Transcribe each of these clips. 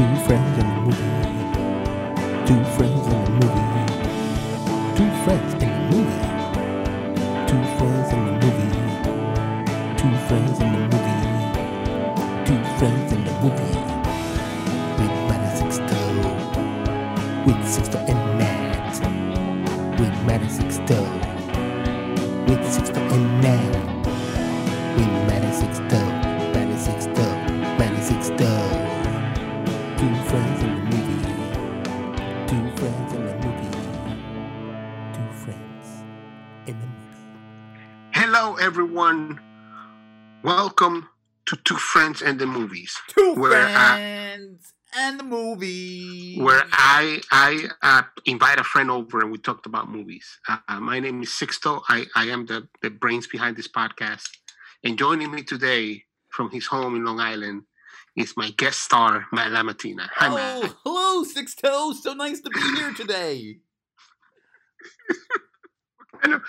Two friends in the movie. Two friends everyone. Welcome to Two Friends and the Movies, Two Where I- friends and the movie. where I I uh, invite a friend over and we talked about movies. Uh, my name is Sixto. I, I am the, the brains behind this podcast. And joining me today from his home in Long Island is my guest star, Matt Lamatina. Hi, oh, Matt. hello, Six Toes. So nice to be here today. Kind, of,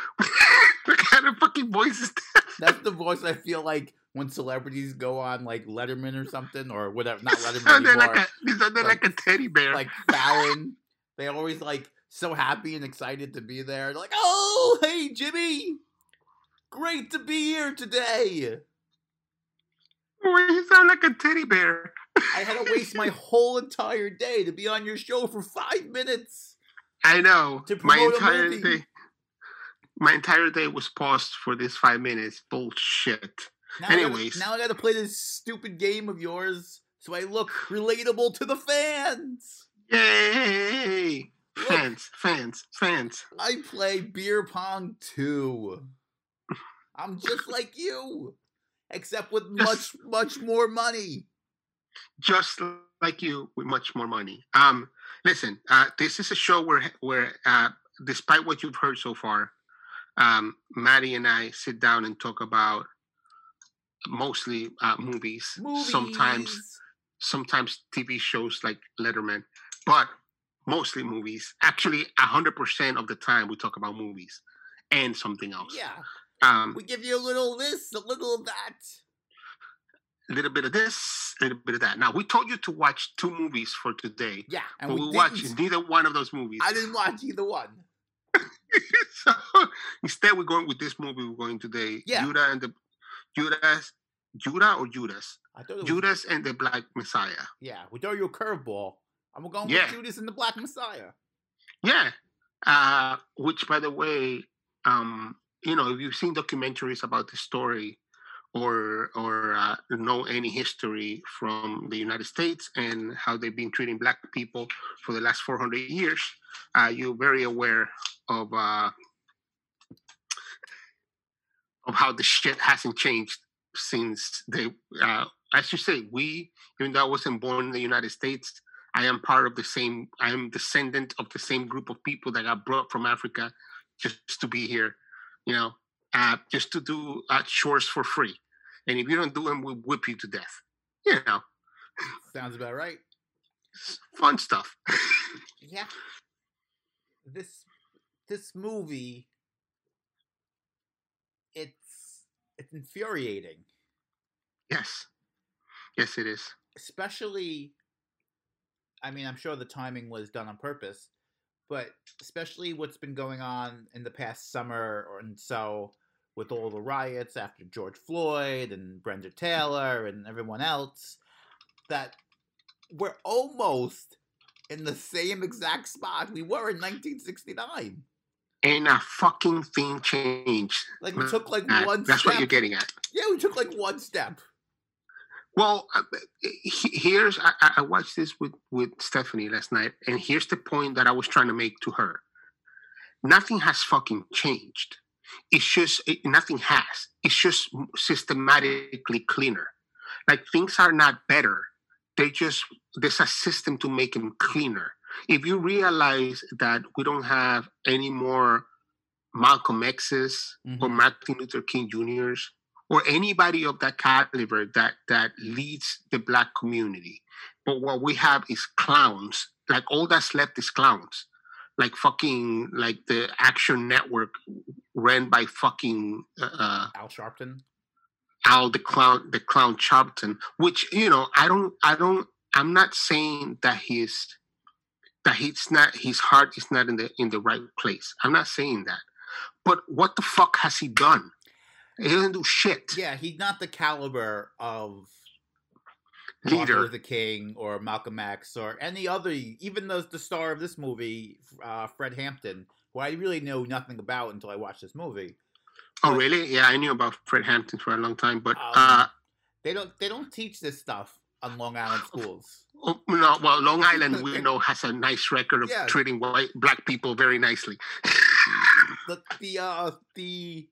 what kind of fucking voice is that? That's the voice I feel like when celebrities go on like Letterman or something or whatever. Not Letterman anymore. like a, sounded like, Like- a teddy bear. like Fallon. They always like so happy and excited to be there. They're like, oh, hey, Jimmy. Great to be here today. Oh, you sound like a teddy bear. I had to waste my whole entire day to be on your show for five minutes. I know. To my promote a entire movie. day. My entire day was paused for this five minutes. Bullshit. Now I gotta- Anyways. now I got to play this stupid game of yours so I look relatable to the fans. Yay! Look. Fans, fans, fans. I play beer pong too. I'm just like you, except with much, much more money. Just like you with much more money. Um, listen, uh, this is a show where where uh, despite what you've heard so far, um, Maddie and I sit down and talk about mostly uh, movies, sometimes Movies. sometimes TV shows like Letterman, but mostly movies. Actually, hundred percent of the time we talk about movies and something else. Yeah, Um, we give you a little of this, a little of that. a little bit of this, a little bit of that. Now we told you to watch two movies for today, Yeah, and but we, we, watched neither one of those movies. I didn't watch either one. so instead, we're going with this movie. We're going today. Yeah. Judah and the Judas, Judah or Judas, I thought it was Judas and the Black Messiah. Yeah, we throw you a curveball. I'm going Yeah. with Judas and the Black Messiah. Yeah. Uh, which, by the way, um, you know, if you've seen documentaries about the story or or uh, know any history from the United States and how they've been treating black people for the last 400 years, uh, you're very aware of uh, of how the shit hasn't changed since they, uh, as you say, we, even though I wasn't born in the United States, I am part of the same. I am descendant of the same group of people that got brought from Africa just to be here. You know, uh, just to do uh, chores for free. And if you don't do them, we'll whip you to death. You know, Sounds about right. fun stuff. Yeah. This this movie it's it's infuriating. yes, yes, it is. Especially I mean, I'm sure the timing was done on purpose, but especially what's been going on in the past summer or and so with all the riots after George Floyd and Breonna Taylor and everyone else that we're almost in the same exact spot we were in 1969. Ain't a fucking thing changed. Like we took like one That's step. what you're getting at. Yeah, we took like one step. Well, uh, here's I, I- I watched this with with Stephanie last night, and here's the point that I was trying to make to her. Nothing has fucking changed. It's just it, nothing has. It's just systematically cleaner. Like things are not better. They just there's a system to make them cleaner. If you realize that we don't have any more Malcolm X's or Mhm. Martin Luther King Juniors or anybody of that caliber that that leads the black community. But what we have is clowns. Like all that's left is clowns. Like fucking like the Action Network ran by fucking uh, Al Sharpton. Al the clown the clown Sharpton, which you know I don't I don't I'm not saying that he's that he's not his heart is not in the in the right place. I'm not saying that. But what the fuck has he done? He doesn't do shit. Yeah, he's not the caliber of Martin Leader. Luther King or Malcolm X or any other, even the the star of this movie, uh, Fred Hampton, who I really know nothing about until I watched this movie. Oh but- really? Yeah, I knew about Fred Hampton for a long time, but Um, uh They don't they don't teach this stuff on Long Island schools. oh, no, well, Long Island we know has a nice record of Yeah. treating white black people very nicely. The the uh the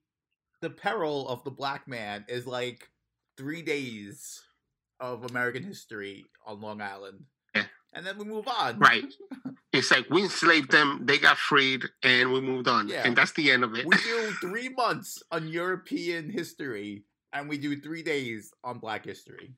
the peril of the black man is like three days of American history on Long Island. And then we move on. Right. It's like we enslaved them, they got freed, and we moved on, Yeah. and that's the end of it. We do three months on European history and we do three days on black history.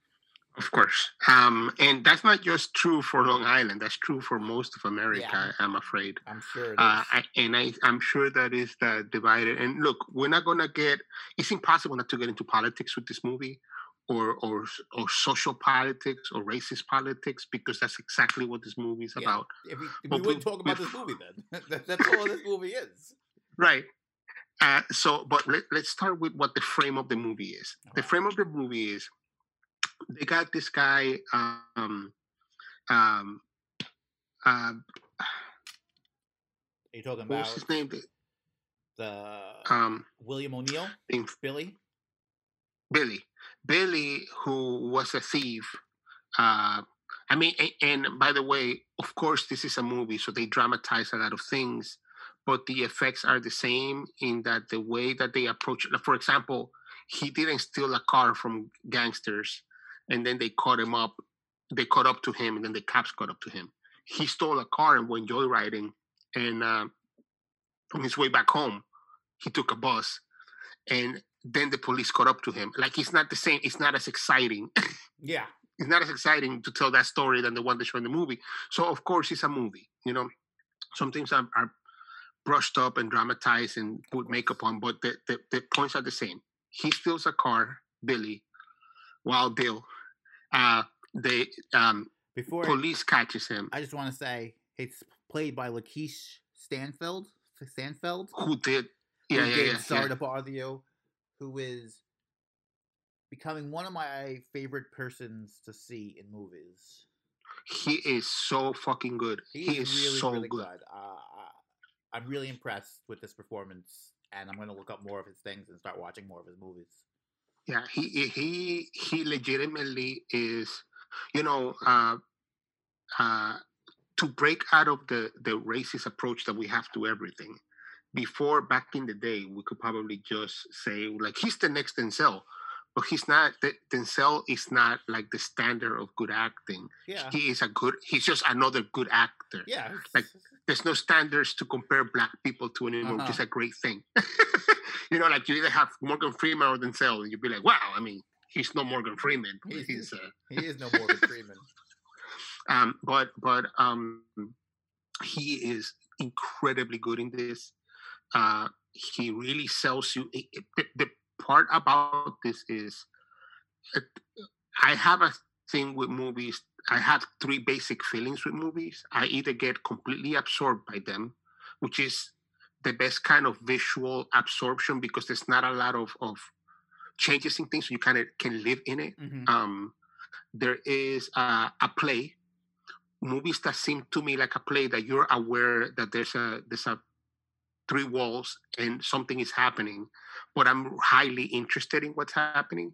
Of course. Um, and that's not just true for Long Island. That's true for most of America, Yeah. I'm afraid. I'm sure it is. Uh, I, and I, I'm sure that is the divided. And look, we're not gonna get. It's impossible not to get into politics with this movie, or or or social politics or racist politics because that's exactly what this movie is Yeah. about. if we, we wouldn't we- talk about this movie then. That- That's all this movie is. Right. Uh, so, but let, let's start with what the frame of the movie is. The frame of the movie is they got this guy, um, um, uh, Are you talking about was his name? The- Um, William O'Neill? Billy? Billy. Billy, who was a thief. Uh, I mean, a- and by the way, of course, this is a movie, so they dramatize a lot of things, but the effects are the same in that the way that they approach. For example, he didn't steal a car from gangsters, and then they caught him up. They caught up to him, and then the cops caught up to him. He stole a car and went joyriding, and uh, on his way back home, he took a bus, and then the police caught up to him. Like it's not the same. It's not as exciting. Yeah. it's not as exciting to tell that story than the one they show in the movie. So of course it's a movie. You know, some things are, are brushed up and dramatized and put makeup on, but the, the, the points are the same. He steals a car, Billy, while Bill. Uh, they um, Before police catches him. I just want to say it's played by LaKeith Stanfield. Stanfield? Who did? who Yeah, yeah, did yeah. Sorry yeah. to bother you, who is becoming one of my favorite persons to see in movies. He is so fucking good. He, He, is, is really, so really good. good. Uh, I'm really impressed with this performance, and I'm going to look up more of his things and start watching more of his movies. Yeah, he he he legitimately is, you know, uh, uh, to break out of the the racist approach that we have to everything. Before back in the day, we could probably just say like he's the next Denzel, but he's not. Denzel is not like the standard of good acting. Yeah, He is a good. He's just another good actor. yeah, like, There's no standards to compare black people to anymore, which is Uh-huh. a great thing. you know, like you either have Morgan Freeman or Denzel, and you'd be like, wow. I mean, he's no Morgan Freeman. He's- He's, uh, he is no Morgan Freeman. um, but but um, he is incredibly good in this. Uh, he really sells you. it- it- the, the part about this is, uh, I have a thing with movies. I have three basic feelings with movies. I either get completely absorbed by them, which is the best kind of visual absorption because there's not a lot of, of changes in things, so you kind of can live in it Mhm. um, there is uh, a play movies that seem to me like a play that you're aware that there's a there's a three walls and something is happening but i'm highly interested in what's happening.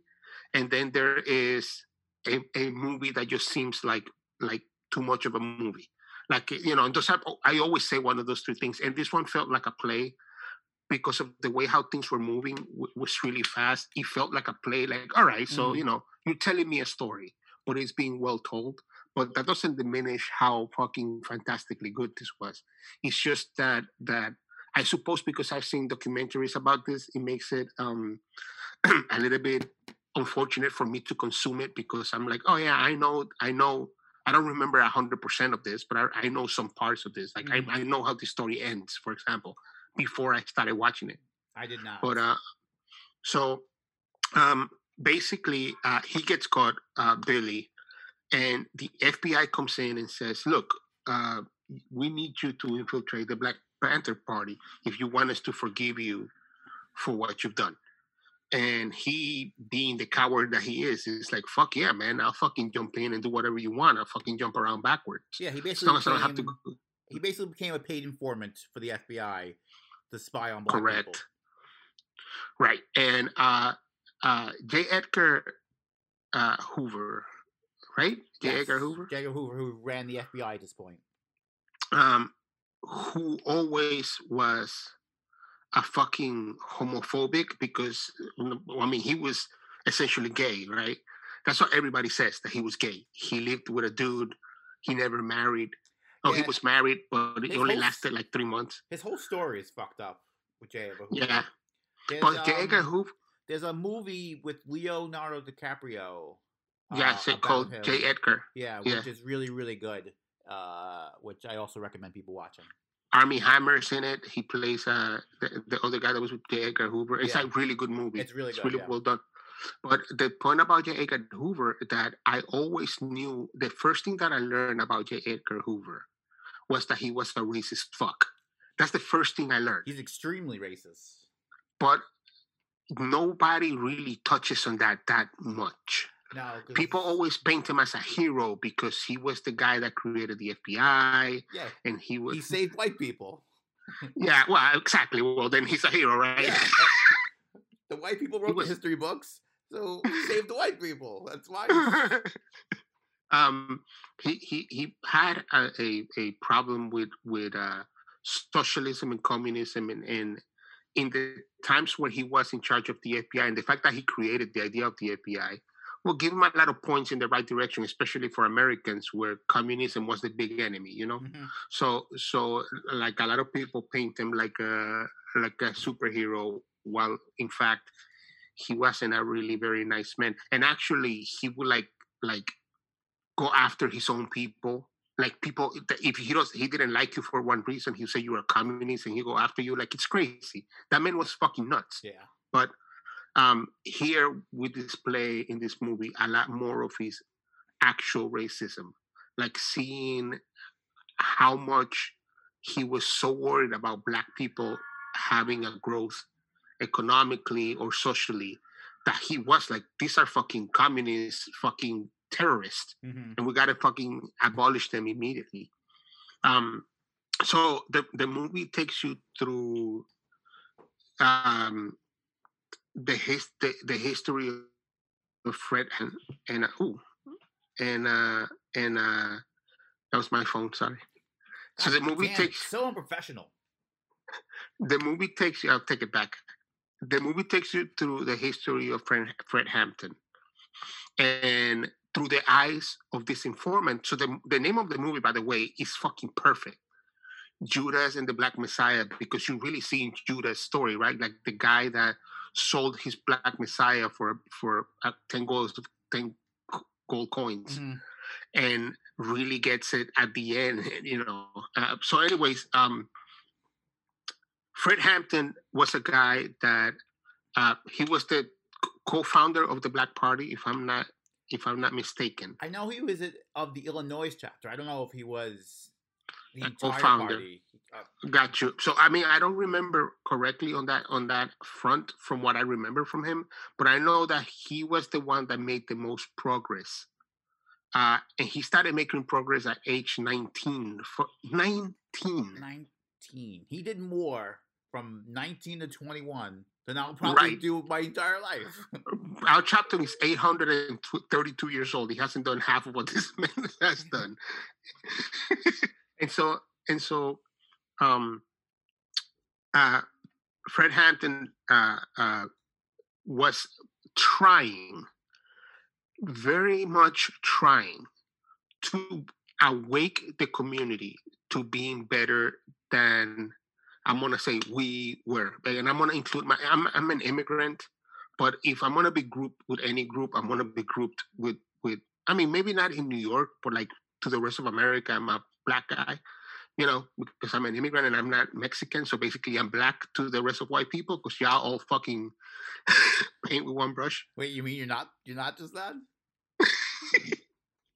And then there is a, a movie that just seems like like too much of a movie. Like you know and those have, i always say one of those three things and this one felt like a play because of the way how things were moving w- was really fast. It felt like a play like all right so Mhm. you know you're telling me a story but it's being well told. But that doesn't diminish how fucking fantastically good this was. It's just that that i suppose because i've seen documentaries about this it makes it um a little bit unfortunate for me to consume it because i'm like oh yeah i know i know i don't remember 100% of this but i, I know some parts of this like Mhm. I, I know how the story ends for example before i started watching it I did not. but uh so um basically uh he gets caught uh billy and the FBI comes in and says, "Look, uh, we need you to infiltrate the Black Panther Party if you want us to forgive you for what you've done." And he, being the coward that he is, is like, "Fuck yeah, man! I'll fucking jump in and do whatever you want. I'll fucking jump around backwards. Yeah, he basically long as I don't have to." became, go- he basically became a paid informant for the FBI to spy on black Correct. people. Right. And uh uh J. Edgar uh Hoover, right? J. Yes, Edgar Hoover? J. Edgar Hoover, who ran the FBI at this point. Um who always was a fucking homophobic because I mean he was essentially gay, right? That's what everybody says that he was gay. He lived with a dude, he never married. Oh, he was married, but it His only whole lasted like three months. His whole story is fucked up with J. Edgar Hoover. Yeah. There's, But J. Edgar um, Hoover, there's a movie with Leonardo DiCaprio. yeah, uh, it's called him. J. Edgar. Yeah, yeah. which is really, really good. Uh, which I also recommend people watching. Armie Hammer's in it. He plays uh the, the other guy that was with J. Edgar Hoover. It's Yeah. a really good movie. It's really It's good, really yeah. well done. But the point about J. Edgar Hoover that I always knew the first thing that I learned about J. Edgar Hoover was that he was a racist fuck. That's the first thing I learned. He's extremely racist. But nobody really touches on that that much. No, People always paint him as a hero because he was the guy that created the FBI yeah and he was he saved white people. yeah well exactly well then he's a hero right Yeah, the white people wrote was- the history books, so he saved the white people. That's why. um, he he he had a, a, a problem with with uh, socialism and communism and, and in the times when he was in charge of the FBI and the fact that he created the idea of the FBI will give him a lot of points in the right direction, especially for Americans where communism was the big enemy, you know. Mhm. So so like a lot of people paint him like a like a superhero, while in fact he wasn't a really very nice man. And actually he would like like go after his own people. Like people, if he does, he didn't like you for one reason. He'll say you're a communist, and he go after you. Like it's crazy. That man was fucking nuts. Yeah, But um, here we display in this movie a lot more of his actual racism, like seeing how much he was so worried about black people having a growth economically or socially that he was like, these are fucking communists, fucking terrorists hmm and we gotta fucking abolish them immediately. Um, so the the movie takes you through um the his the, the history of Fred and and uh, ooh, and uh and uh that was my phone. Sorry. So the movie damn, takes so unprofessional. the movie takes you. I'll take it back. The movie takes you through the history of Fred, Fred Hampton, and through the eyes of this informant. So the the name of the movie, by the way, is fucking perfect. Judas and the Black Messiah, because you really see in Judas' story, right? Like the guy that sold his Black Messiah for for uh, ten gold ten gold coins Mhm. and really gets it at the end you know uh, so anyways um fred hampton was a guy that uh he was the co-founder of the black party if i'm not if i'm not mistaken I know he was of the Illinois chapter. I don't know if he was the A entire co-founder. party. Got you so i mean i don't remember correctly on that on that front from what i remember from him but i know that he was the one that made the most progress uh and he started making progress at age 19 for 19 19. He did more from 19 to 21 than I'll probably Right. do my entire life. Our chapter is 832 years old. He hasn't done half of what this man has done. and so, and so, um, uh, Fred Hampton uh, uh, was trying, very much trying, to awake the community to being better than I'm gonna say we were. And I'm gonna include my. I'm I'm an immigrant. But if I'm gonna be grouped with any group, I'm gonna be grouped with with. I mean, maybe not in New York, but like to the rest of America, I'm a black guy. You know, because I'm an immigrant and I'm not Mexican, so basically I'm black to the rest of white people because y'all all fucking paint with one brush. Wait, you mean you're not you're not just that?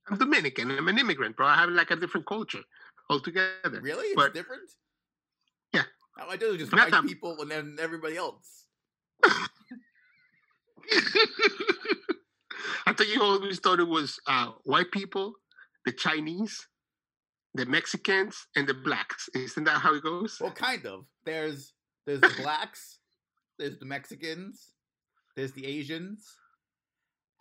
I'm Dominican. I'm an immigrant, bro. I have like a different culture altogether. Really? It's But- different? Yeah. How I do just Not white that- people and then everybody else. I thought you always thought it was uh, white people, the Chinese, the Mexicans, and the blacks. Isn't that how it goes? Well, kind of. There's there's the blacks, there's the Mexicans, there's the Asians,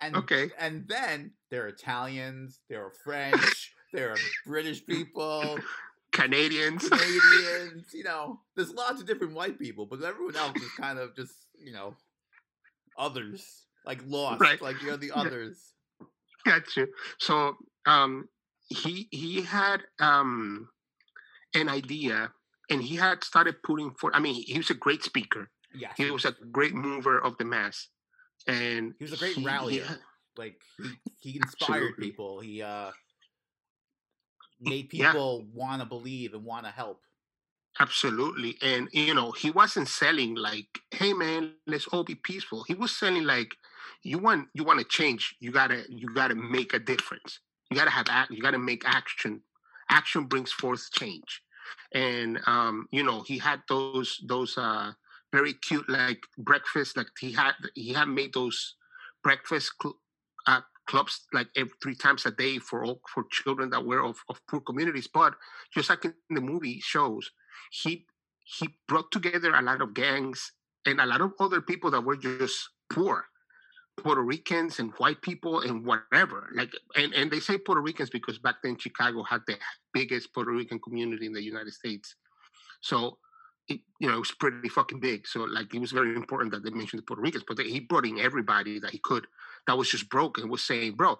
and Okay. and then there are Italians, there are French, there are British people, Canadians. Canadians. You know, there's lots of different white people, but everyone else is kind of just you know others, like lost, Right. like you're the others. Gotcha. So um, he he had um, an idea, and he had started putting for. I mean, he was a great speaker. Yeah, He was a great mover of the mass, and He was a great he- he rallier. had- like he, he inspired Absolutely. people. He uh made Yeah. people want to believe and want to help. Absolutely. And you know, he wasn't selling like, hey man, let's all be peaceful. He was selling like you want you want to change, you gotta you gotta make a difference. You gotta have act you gotta make action. Action brings forth change. And um, you know, he had those those uh very cute like breakfast, like he had he had made those breakfast cl- uh, clubs like every three times a day for all for children that were of, of poor communities. But just like in the movie shows, he he brought together a lot of gangs and a lot of other people that were just poor puerto ricans and white people and whatever like and, and they say puerto ricans because back then chicago had the biggest puerto rican community in the united states. So it, you know it was pretty fucking big. So like it was very important that they mentioned the puerto ricans but they, he brought in everybody that he could that was just broke and was saying bro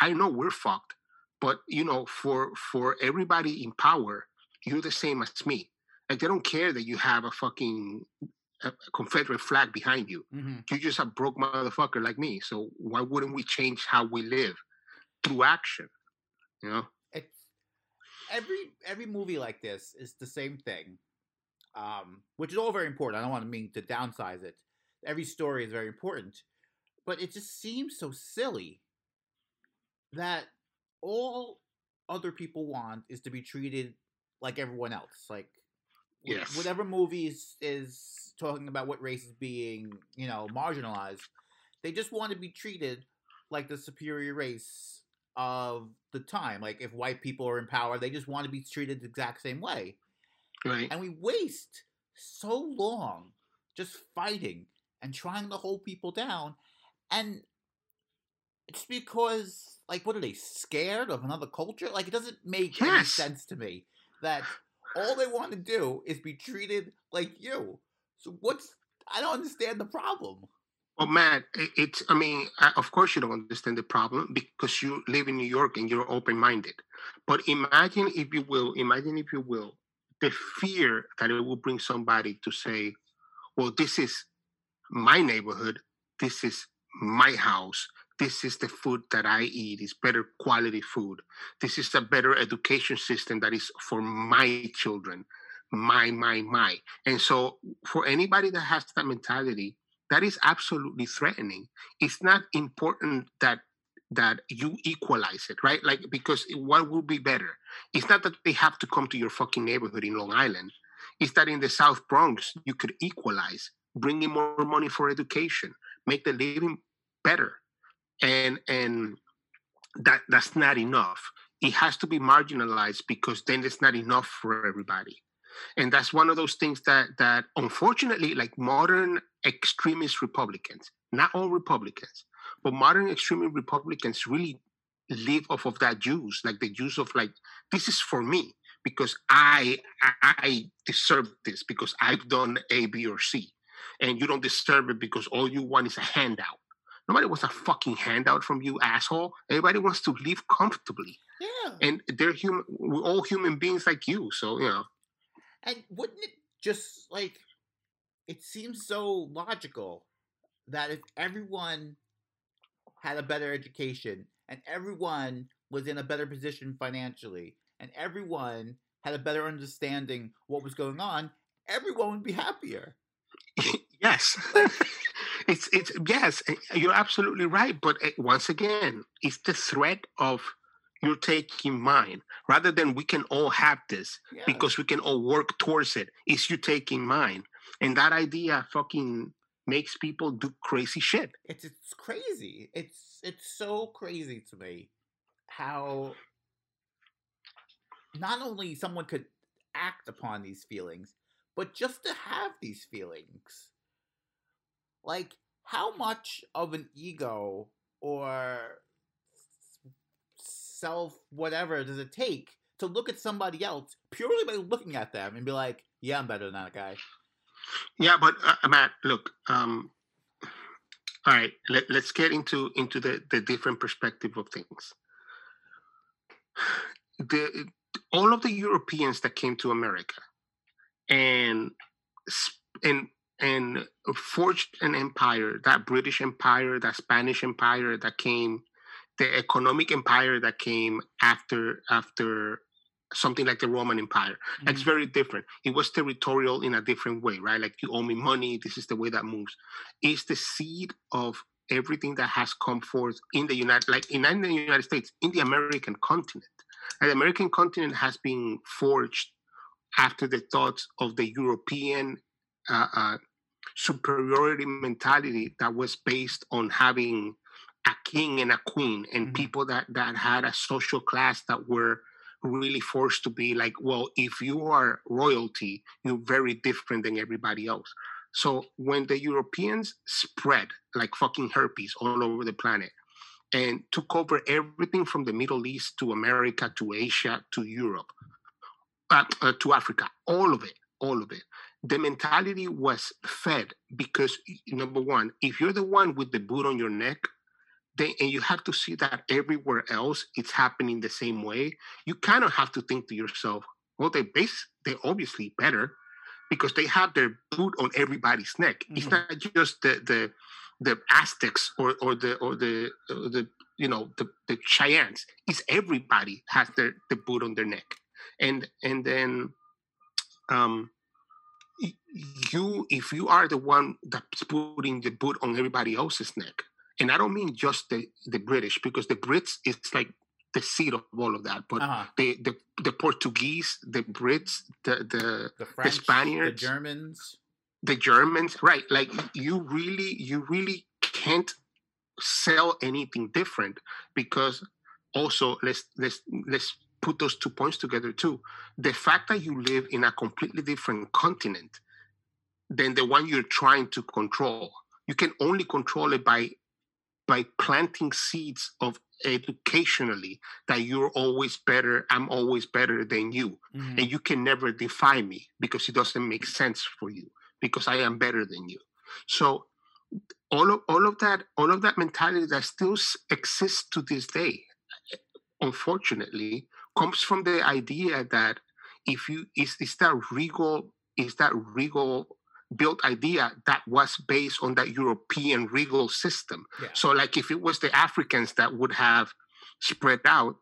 i know we're fucked but you know for for everybody in power you're the same as me. Like they don't care that you have a fucking a Confederate flag behind you. hmm You're just a broke motherfucker like me. So why wouldn't we change how we live through action? You know? It's every every movie like this is the same thing, um, which is all very important. I don't want to mean to downsize it. Every story is very important, but it just seems so silly that all other people want is to be treated like everyone else. Like Yes. whatever movie is, is talking about what race is being, you know, marginalized, they just want to be treated like the superior race of the time. Like if white people are in power, they just want to be treated the exact same way. Right. And we waste so long just fighting and trying to hold people down. And it's because, like, what are they scared of another culture? Like, it doesn't make any sense to me that all they want to do is be treated like you. So what's I don't understand the problem. Well, Matt, it's, I mean, of course you don't understand the problem because you live in New York and you're open minded. But imagine, if you will, imagine, if you will, the fear that it will bring somebody to say, well, this is my neighborhood, this is my house, this is the food that I eat, is better quality food, this is a better education system that is for my children, my, my, my. And so, for anybody that has that mentality, that is absolutely threatening. It's not important that that you equalize it, right? Like because what would be better? It's not that they have to come to your fucking neighborhood in Long Island. It's that in the South Bronx you could equalize, bring in more money for education, make the living better, and and that that's not enough. It has to be marginalized because then it's not enough for everybody. And that's one of those things that that unfortunately like modern extremist republicans not all republicans but modern extremist republicans really live off of that juice like the juice of like this is for me because i i, deserve this because i've done a b or c. And you don't deserve it because all you want is a handout nobody wants a fucking handout from you asshole everybody wants to live comfortably Yeah. and they're human we're all human beings like you so you know And wouldn't it just like it seems so logical that if everyone had a better education and everyone was in a better position financially and everyone had a better understanding what was going on, everyone would be happier. yes it's it's yes eh, you're absolutely right but eh, once again it's the threat of you're taking mine rather than we can all have this Yeah. because we can all work towards it is you taking mine and that idea fucking makes people do crazy shit it's it's crazy. It's it's so crazy to me how not only someone could act upon these feelings, but just to have these feelings. Like how much of an ego or self whatever does it take to look at somebody else purely by looking at them and be like, "Yeah, I'm better than that guy." yeah but uh, matt look um all right let, let's get into into the the different perspective of things the all of the europeans that came to america and and and forged an empire that british empire that spanish empire that came the economic empire that came after after something like the roman empire it's Mhm. very different. It was territorial in a different way, right? Like you owe me money. This is the way that moves. It's the seed of everything that has come forth in the United, like in in the United States, in the American continent. And the American continent has been forged after the thoughts of the European uh, uh, superiority mentality that was based on having a king and a queen and Mhm. people that that had a social class that were really forced to be like, well, if you are royalty, you're very different than everybody else. So when the Europeans spread like fucking herpes all over the planet and took over everything from the Middle East to America to Asia to Europe uh, uh, to Africa, all of it, all of it. The mentality was fed because number one, if you're the one with the boot on your neck, then and you have to see that everywhere else it's happening the same way. You kind of have to think to yourself, well, they base they're obviously better because they have their boot on everybody's neck. It's Mhm. not just the the the Aztecs or or the or the or the you know the the Cheyennes. It's everybody has their the boot on their neck, and and then um you if you are the one that's putting the boot on everybody else's neck and i don't mean just the the british because the brits it's like the seed of all of that but Uh-huh. the, the the portuguese the brits the the The French, the Spaniards, Germans. the germans right like you really you really can't sell anything different because also let's let's let's put those two points together too the fact that you live in a completely different continent than the one you're trying to control you can only control it by by planting seeds of educationally that you're always better i'm always better than you Mhm. and you can never defy me because it doesn't make sense for you because I am better than you. So all of all of that all of that mentality that still exists to this day, unfortunately, comes from the idea that if you is is that regal is that regal built idea that was based on that European regal system. Yeah. So like if it was the Africans that would have spread out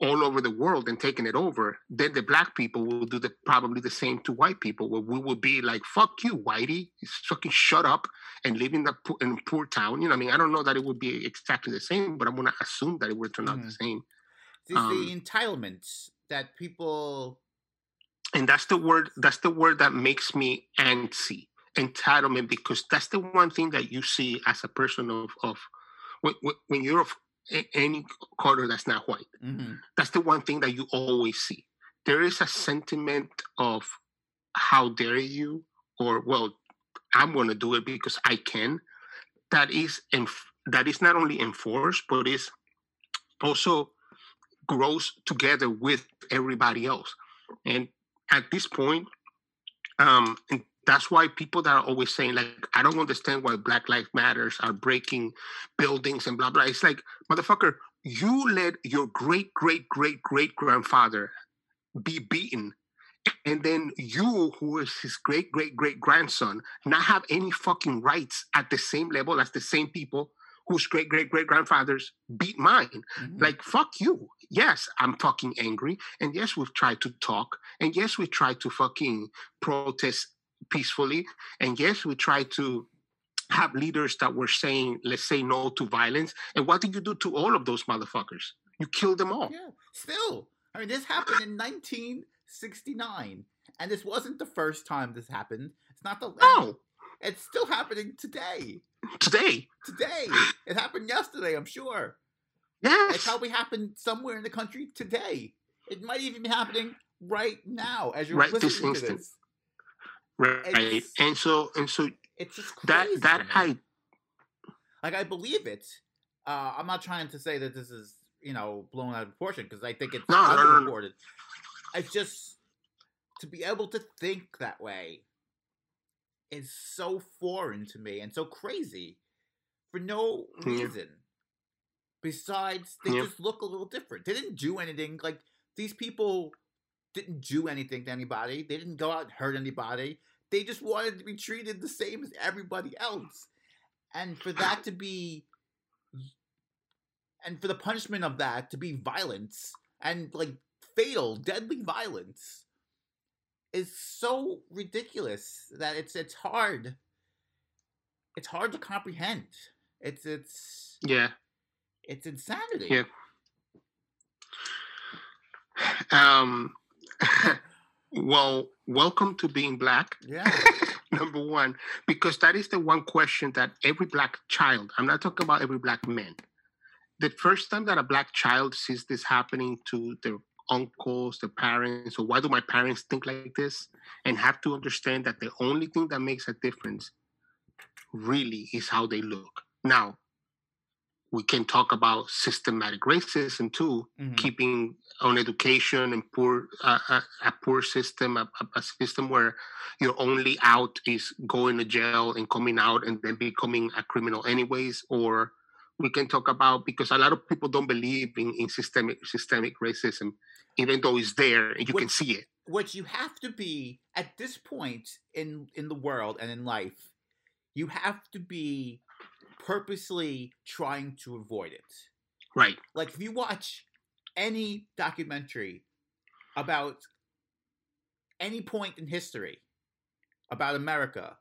all over the world and taken it over, then the black people will do the probably the same to white people, where we will be like, "Fuck you, whitey, fucking shut up and live in the poor, in a poor town." You know, I mean, I don't know that it would be exactly the same, but I'm gonna assume that it would turn out the mm. same. It's um, the entitlement that people. And that's the word. That's the word that makes me antsy, entitlement, because that's the one thing that you see as a person of of when, when- you're of any color that's not white. Mhm. that's the one thing that you always see. There is a sentiment of how dare you, or well, I'm going to do it because I can. That is enf- that is not only enforced, but is also grows together with everybody else. And at this point, um, and that's why people that are always saying like, I don't understand why Black Lives Matters are breaking buildings and blah blah. It's like, motherfucker, you let your great great great great grandfather be beaten and then you who is his great great great grandson not have any fucking rights at the same level as the same people whose great great great grandfathers beat mine Mhm. like fuck you yes i'm fucking angry and yes we've tried to talk and yes we tried to fucking protest peacefully and yes we tried to have leaders that were saying let's say no to violence and what did you do to all of those motherfuckers You killed them all. Yeah. Still, I mean, this happened in 1969, and this wasn't the first time this happened. It's not the. No, It's still happening today. today. Today, it happened yesterday. I'm sure. It probably happened somewhere in the country today. It might even be happening right now as you're Right this listening to instant. this. Right. it's- And so and so It's just that crazy that to me. I like I believe it. Uh, I'm not trying to say that this is you know blown out of proportion because I think it's No, no, no, no. It's just to be able to think that way is so foreign to me and so crazy for no Yeah. reason. Besides, they Yeah. just look a little different. They didn't do anything. Like these people didn't do anything to anybody. They didn't go out and hurt anybody. They just wanted to be treated the same as everybody else. And for that to be and for the punishment of that to be violence and like fatal, deadly violence is so ridiculous that it's it's hard. It's hard to comprehend. It's it's yeah. it's insanity. Yeah. Um well, welcome to being black. Yeah. Number one, because that is the one question that every black child, I'm not talking about every black man. The first time that a black child sees this happening to their uncles, their parents, or why do my parents think like this? And have to understand that the only thing that makes a difference really is how they look. Now, we can talk about systematic racism too, Mhm. keeping on education and poor uh, a, a poor system, a, a- a system where your only out is going to jail and coming out and then becoming a criminal anyways. Or we can talk about because a lot of people don't believe in, in systemic systemic racism, even though it's there and you can see it. What you have to be at this point in in the world and in life, you have to be purposely trying to avoid it. Right. like if you watch any documentary about any point in history about America,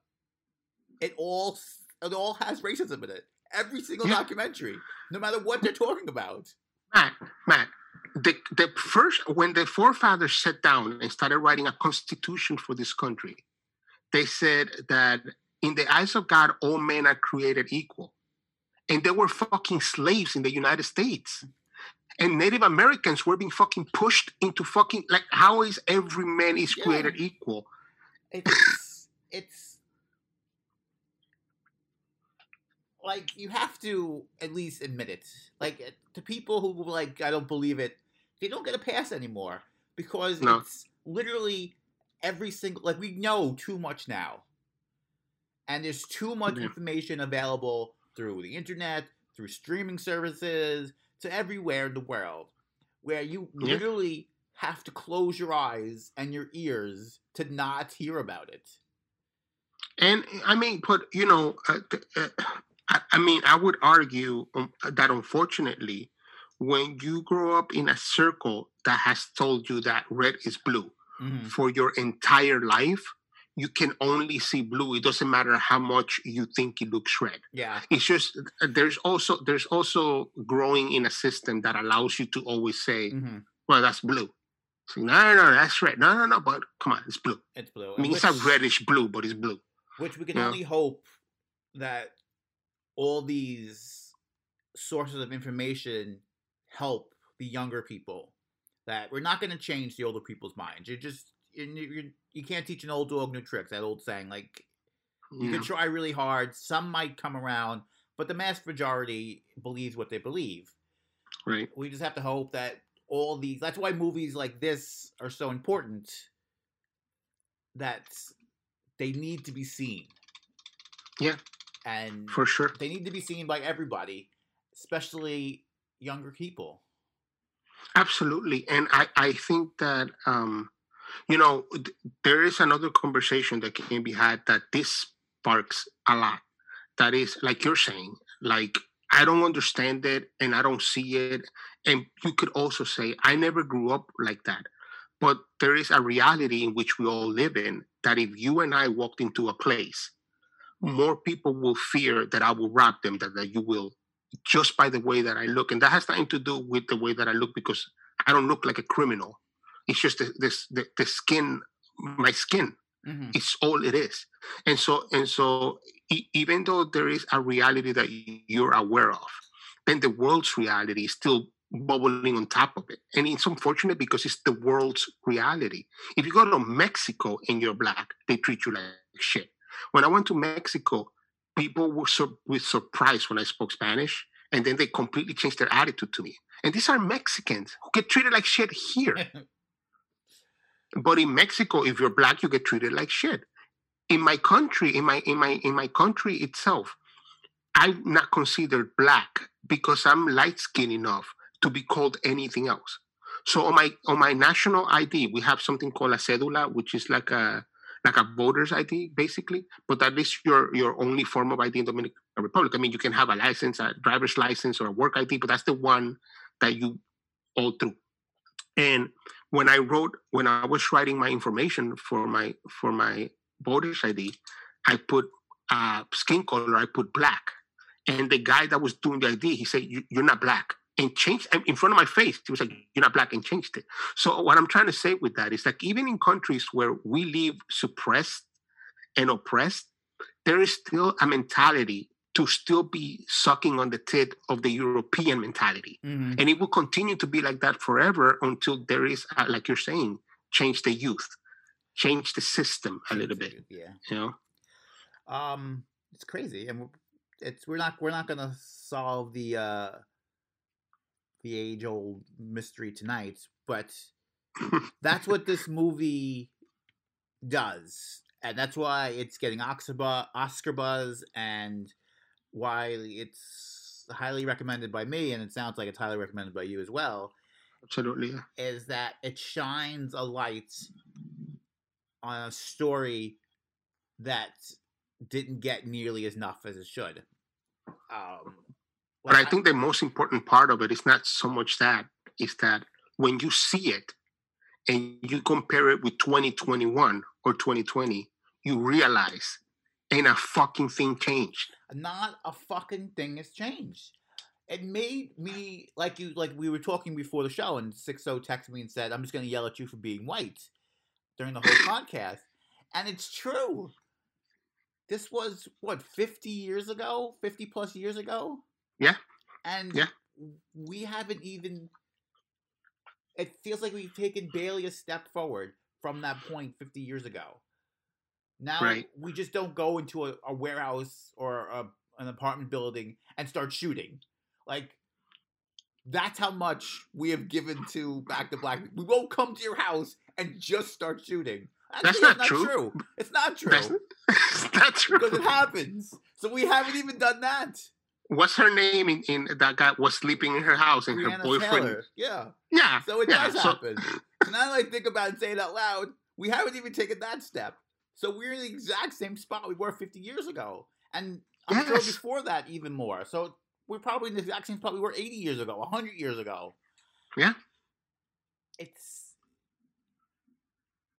it all it all has racism in it. Every single Yeah. documentary, no matter what they're talking about. Matt, Matt, the, the first, when the forefathers sat down and started writing a constitution for this country, they said that in the eyes of God, all men are created equal. And there were fucking slaves in the United States. And Native Americans were being fucking pushed into fucking, like, how is every man is Yeah. created equal? It's it's like you have to at least admit it. Like to people who like I don't believe it, they don't get a pass anymore because No. it's literally every single like we know too much now. And there's too much Yeah. information available through the internet, through streaming services, to everywhere in the world where you Yeah. literally have to close your eyes and your ears to not hear about it. And I mean, but you know, uh, uh, I, I mean, I would argue um, that unfortunately, when you grow up in a circle that has told you that red is blue Mhm. for your entire life, you can only see blue. It doesn't matter how much you think it looks red. Yeah. It's just uh, there's also there's also growing in a system that allows you to always say, hmm "Well, that's blue." No, no, no, that's red. No, no, no, but come on, it's blue. It's blue. I mean, which, it's a reddish blue, but it's blue. Which we can Yeah. only hope that all these sources of information help the younger people. That we're not going to change the older people's minds. You're just you you you can't teach an old dog new tricks. That old saying, like you can try really hard. Some might come around, but the mass majority believes what they believe. Right. we just have to hope that all these that's why movies like this are so important that they need to be seen Yeah. And For sure. they need to be seen by everybody especially younger people Absolutely. And I, I think that, um, you know, th- there is another conversation that can be had that this sparks a lot. That is, like you're saying, like, I don't understand it and I don't see it. And you could also say, I never grew up like that. But there is a reality in which we all live in that if you and I walked into a place, more people will fear that I will rob them than that you will just by the way that I look, and that has nothing to do with the way that I look because I don't look like a criminal. It's just the, this the, the skin, my skin. Mhm. It's all it is. And so and so, e- even though there is a reality that you're aware of, then the world's reality is still bubbling on top of it. And it's unfortunate because it's the world's reality. If you go to Mexico and you're black, they treat you like shit. When I went to Mexico, people were sur- were surprised when I spoke Spanish, and then they completely changed their attitude to me. And these are Mexicans who get treated like shit here. but in Mexico, if you're black, you get treated like shit. In my country, in my in my in my country itself, I'm not considered black because I'm light skinned enough to be called anything else. So on my on my national ID, we have something called a cedula, which is like a like a voter's ID, basically. But that is your your only form of ID in Dominican Republic. I mean, you can have a license, a driver's license, or a work ID, but that's the one that you all through. And when I wrote, when I was writing my information for my for my voter's ID, I put uh, skin color. I put black, and the guy that was doing the ID, he said, you, "You're not black," and changed in front of my face. He was like, "You're not black," and changed it. So what I'm trying to say with that is like even in countries where we live suppressed and oppressed, there is still a mentality to still be sucking on the tit of the European mentality. Mhm. And it will continue to be like that forever until there is, uh, like you're saying, change the youth, change the system a little bit. Yeah. You know, Um, it's crazy, and it's we're not we're not gonna solve the uh the age old mystery tonight, but that's what this movie does, and that's why it's getting Oscar buzz, and why it's highly recommended by me, and it sounds like it's highly recommended by you as well. absolutely. Is that it shines a light on a story that didn't get nearly as enough as it should. Um, But I think the most important part of it is not so much that, is that when you see it and you compare it with 2021 or 2020, you realize ain't a fucking thing changed. not a fucking thing has changed. It made me like you like we were talking before the show, and Six O texted me and said, "I'm just gonna yell at you for being white" during the whole podcast, and it's true. This was what 50 years ago, 50 plus years ago. Yeah. and Yeah. we haven't even. It feels like we've taken barely a step forward from that point 50 years ago. Now Right. we just don't go into a, a warehouse or a, an apartment building and start shooting. Like that's how much we have given to Back to Black. We won't come to your house and just start shooting. That's Actually, not true. It's not true That's, that's true. because it happens. So we haven't even done that. What's her name? In, in that guy was sleeping in her house and her boyfriend. Taylor. Yeah. Yeah. So it yeah, does so- happen. That I think about it and say it out loud, we haven't even taken that step. So we're in the exact same spot we were 50 years ago. And I'm sure before that, even more. So we're probably in the exact same spot we were 80 years ago, 100 years ago. Yeah. It's.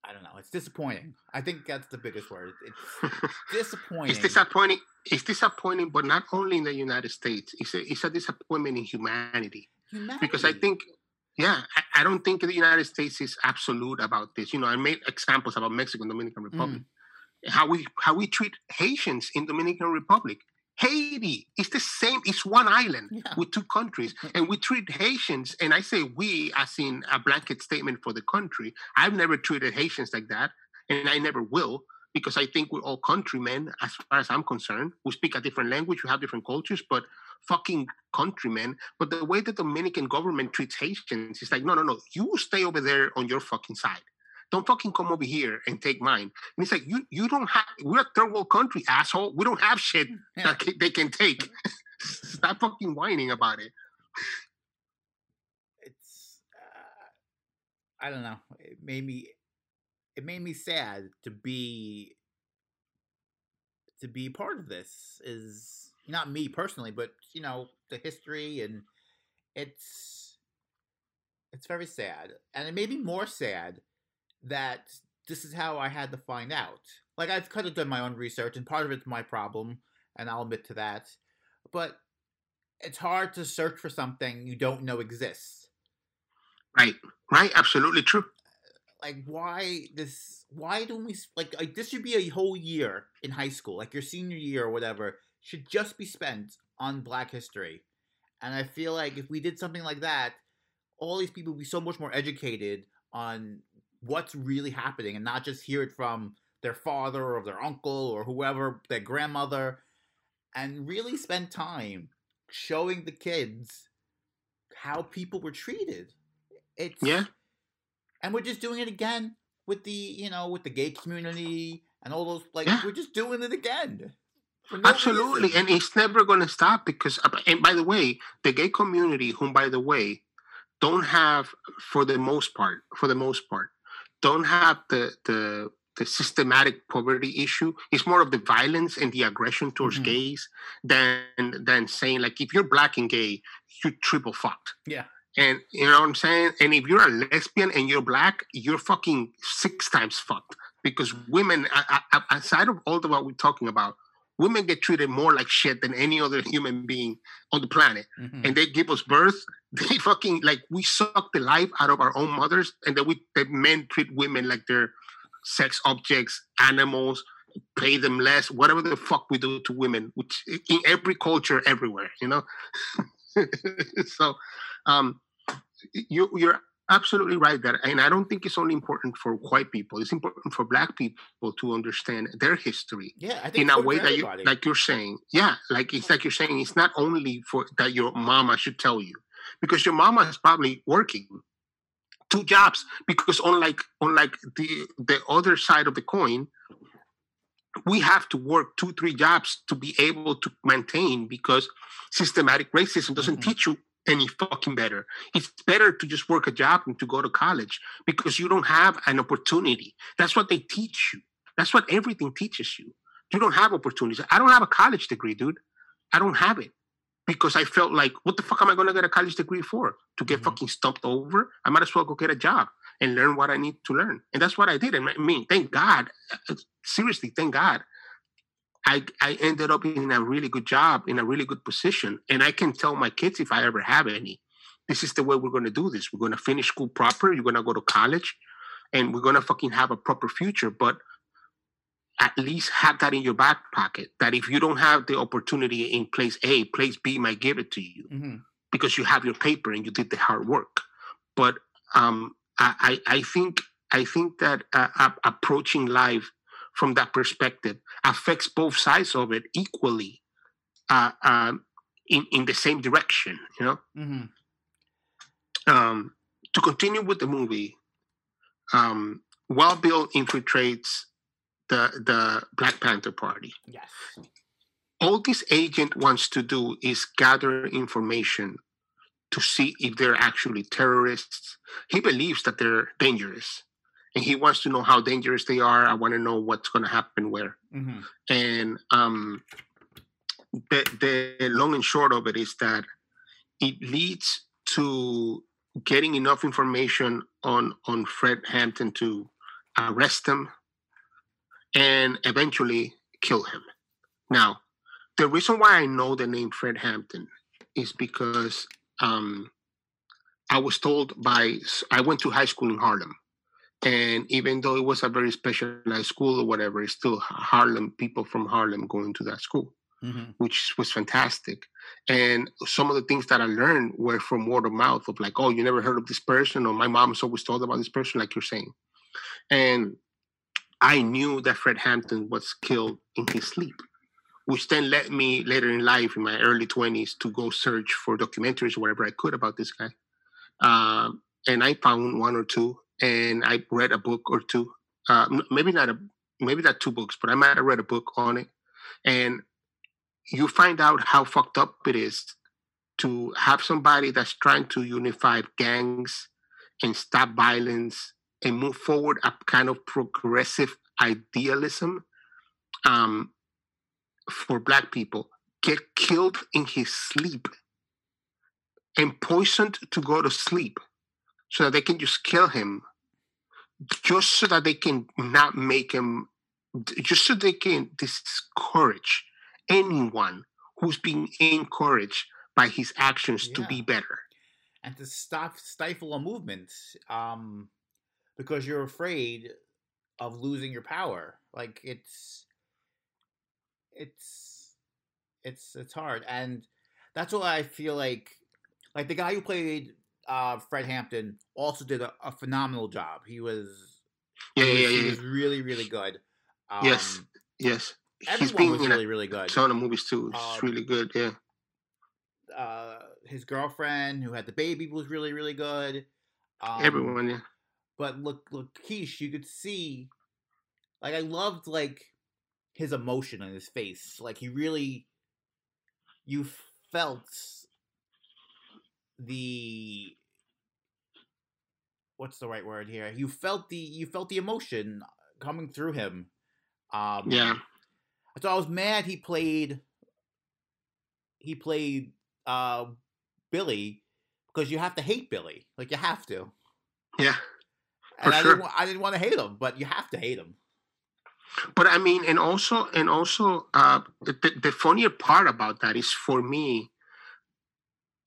I don't know. It's disappointing. I think that's the biggest word. It's disappointing. It's disappointing. It's disappointing, but not only in the United States. It's a, it's a disappointment in humanity humanity. because I think, yeah, I, I don't think the United States is absolute about this. You know, I made examples about Mexico and Dominican Republic, mm. how we how we treat Haitians in Dominican Republic. Haiti is the same. It's one island Yeah. with two countries, and we treat Haitians. And I say we as in a blanket statement for the country. I've never treated Haitians like that, and I never will because I think we're all countrymen as far as I'm concerned. We speak a different language, we have different cultures, but fucking countrymen. But the way the Dominican government treats Haitians is like, no, no, no, you stay over there on your fucking side. Don't fucking come over here and take mine. And it's like, you you don't have, we're a third world country, asshole. We don't have shit Yeah. that they can take. Stop fucking whining about it. it's uh, I don't know. It made me it made me sad to be to be part of this is not me personally, but you know, the history and it's it's very sad. And it made me more sad that this is how I had to find out. Like I've kind of done my own research and part of it's my problem, and I'll admit to that. But it's hard to search for something you don't know exists. Right. Right. Absolutely true. Like why this? Why don't we like like this should be a whole year in high school, like your senior year or whatever, should just be spent on Black History. And I feel like if we did something like that, all these people would be so much more educated on what's really happening and not just hear it from their father or their uncle or whoever, their grandmother, and really spend time showing the kids how people were treated. It's Yeah. and we're just doing it again with the you know with the gay community and all those like Yeah. we're just doing it again. no Absolutely, reason. and it's never going to stop because. uh, And by the way, the gay community, whom by the way, don't have, for the most part, for the most part, don't have the the the systematic poverty issue. It's more of the violence and the aggression towards Mhm. gays than than saying like if you're black and gay, you're triple fucked. Yeah. And you know what I'm saying? And if you're a lesbian and you're black, you're fucking six times fucked because women, aside of all of what we're talking about, women get treated more like shit than any other human being on the planet. Mhm. And they give us birth. They fucking like we suck the life out of our own mothers, and then we the men treat women like they're sex objects, animals, pay them less, whatever the fuck we do to women, which in every culture, everywhere, you know. so, um, you you're absolutely right that, and I don't think it's only important for white people. It's important for black people to understand their history yeah, I think in a way that you like you're saying yeah like it's like you're saying it's not only for that your mama should tell you because your mama is probably working two jobs because unlike unlike the the other side of the coin we have to work two three jobs to be able to maintain because systematic racism doesn't Mhm. teach you any fucking better it's better to just work a job and to go to college because you don't have an opportunity that's what they teach you that's what everything teaches you you don't have opportunities. I don't have a college degree, dude. I don't have it because I felt like, what the fuck am I going to get a college degree for? To get Mhm. fucking stumped over? I might as well go get a job and learn what I need to learn. And that's what I did. And I mean, thank God, uh, seriously, thank God. I, I ended up in a really good job, in a really good position. And I can tell my kids if I ever have any, this is the way we're going to do this. We're going to finish school proper. You're going to go to college and we're going to fucking have a proper future. But at least have that in your back pocket that if you don't have the opportunity in place A, place B might give it to you Mhm. because you have your paper and you did the hard work. But um, I, I think I think that uh, uh, approaching life from that perspective affects both sides of it equally uh, um, in in the same direction. You know Mhm. um, to continue with the movie, um, Wild Bill infiltrates the the Black Panther Party. Yes. All this agent wants to do is gather information to see if they're actually terrorists. He believes that they're dangerous, and he wants to know how dangerous they are. I want to know what's going to happen where. hmm And um, the the long and short of it is that it leads to getting enough information on on Fred Hampton to arrest him and eventually kill him. Now, the reason why I know the name Fred Hampton is because um, I was told by I went to high school in Harlem, and even though it was a very specialized school or whatever, it's still Harlem people from Harlem going to that school hmm which was fantastic. And some of the things that I learned were from word of mouth of like, oh, you never heard of this person, or my mom's always told about this person, like you're saying. And I knew that Fred Hampton was killed in his sleep, which then led me later in life, in my early 20s, to go search for documentaries or whatever I could about this guy. Um, and I found one or two, and I read a book or two. Uh, maybe not a, maybe not two books, but I might have read a book on it. And you find out how fucked up it is to have somebody that's trying to unify gangs and stop violence and move forward a kind of progressive idealism um, for black people get killed in his sleep and poisoned to go to sleep so that they can just kill him just so that they can not make him just so they can discourage anyone who's being encouraged by his actions to be better. and to stop stifle a movement um because you're afraid of losing your power like it's it's it's it's hard and that's why i feel like like the guy who played uh fred hampton also did a, a phenomenal job he was Yeah, he yeah, yeah. he was really really good um, Yes. Yes. He's everyone been was really really good ton of movies too. It's Um, really good. Yeah. uh his girlfriend who had the baby was really really good um, Everyone. Yeah. But look look Keish, you could see like I loved like his emotion on his face. Like he really you felt the what's the right word here? You felt the you felt the emotion coming through him. Um Yeah. So I was mad he played he played uh Billy because you have to hate Billy. Like you have to. Yeah. And For I, sure. didn't, I didn't want to hate him, but you have to hate him. But I mean, and also, and also, uh, the, the- the funnier part about that is for me,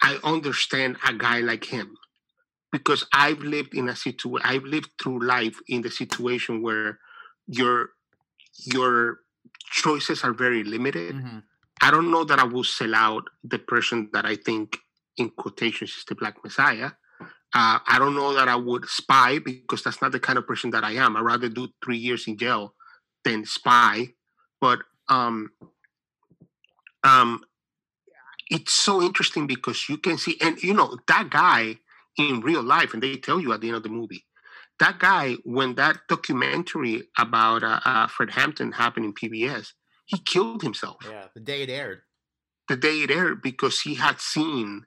I understand a guy like him because I've lived in a situation, I've lived through life in the situation where your your choices are very limited. Mm-hmm. I don't know that I will sell out the person that I think, in quotations, is the Black Messiah. Uh, I don't know that I would spy because that's not the kind of person that I am. I'd rather do three years in jail than spy. But um, um, it's so interesting because you can see, and you know, that guy in real life, and they tell you at the end of the movie, that guy, when that documentary about uh, uh, Fred Hampton happened in PBS, he killed himself Yeah, the day it aired. the day it aired because he had seen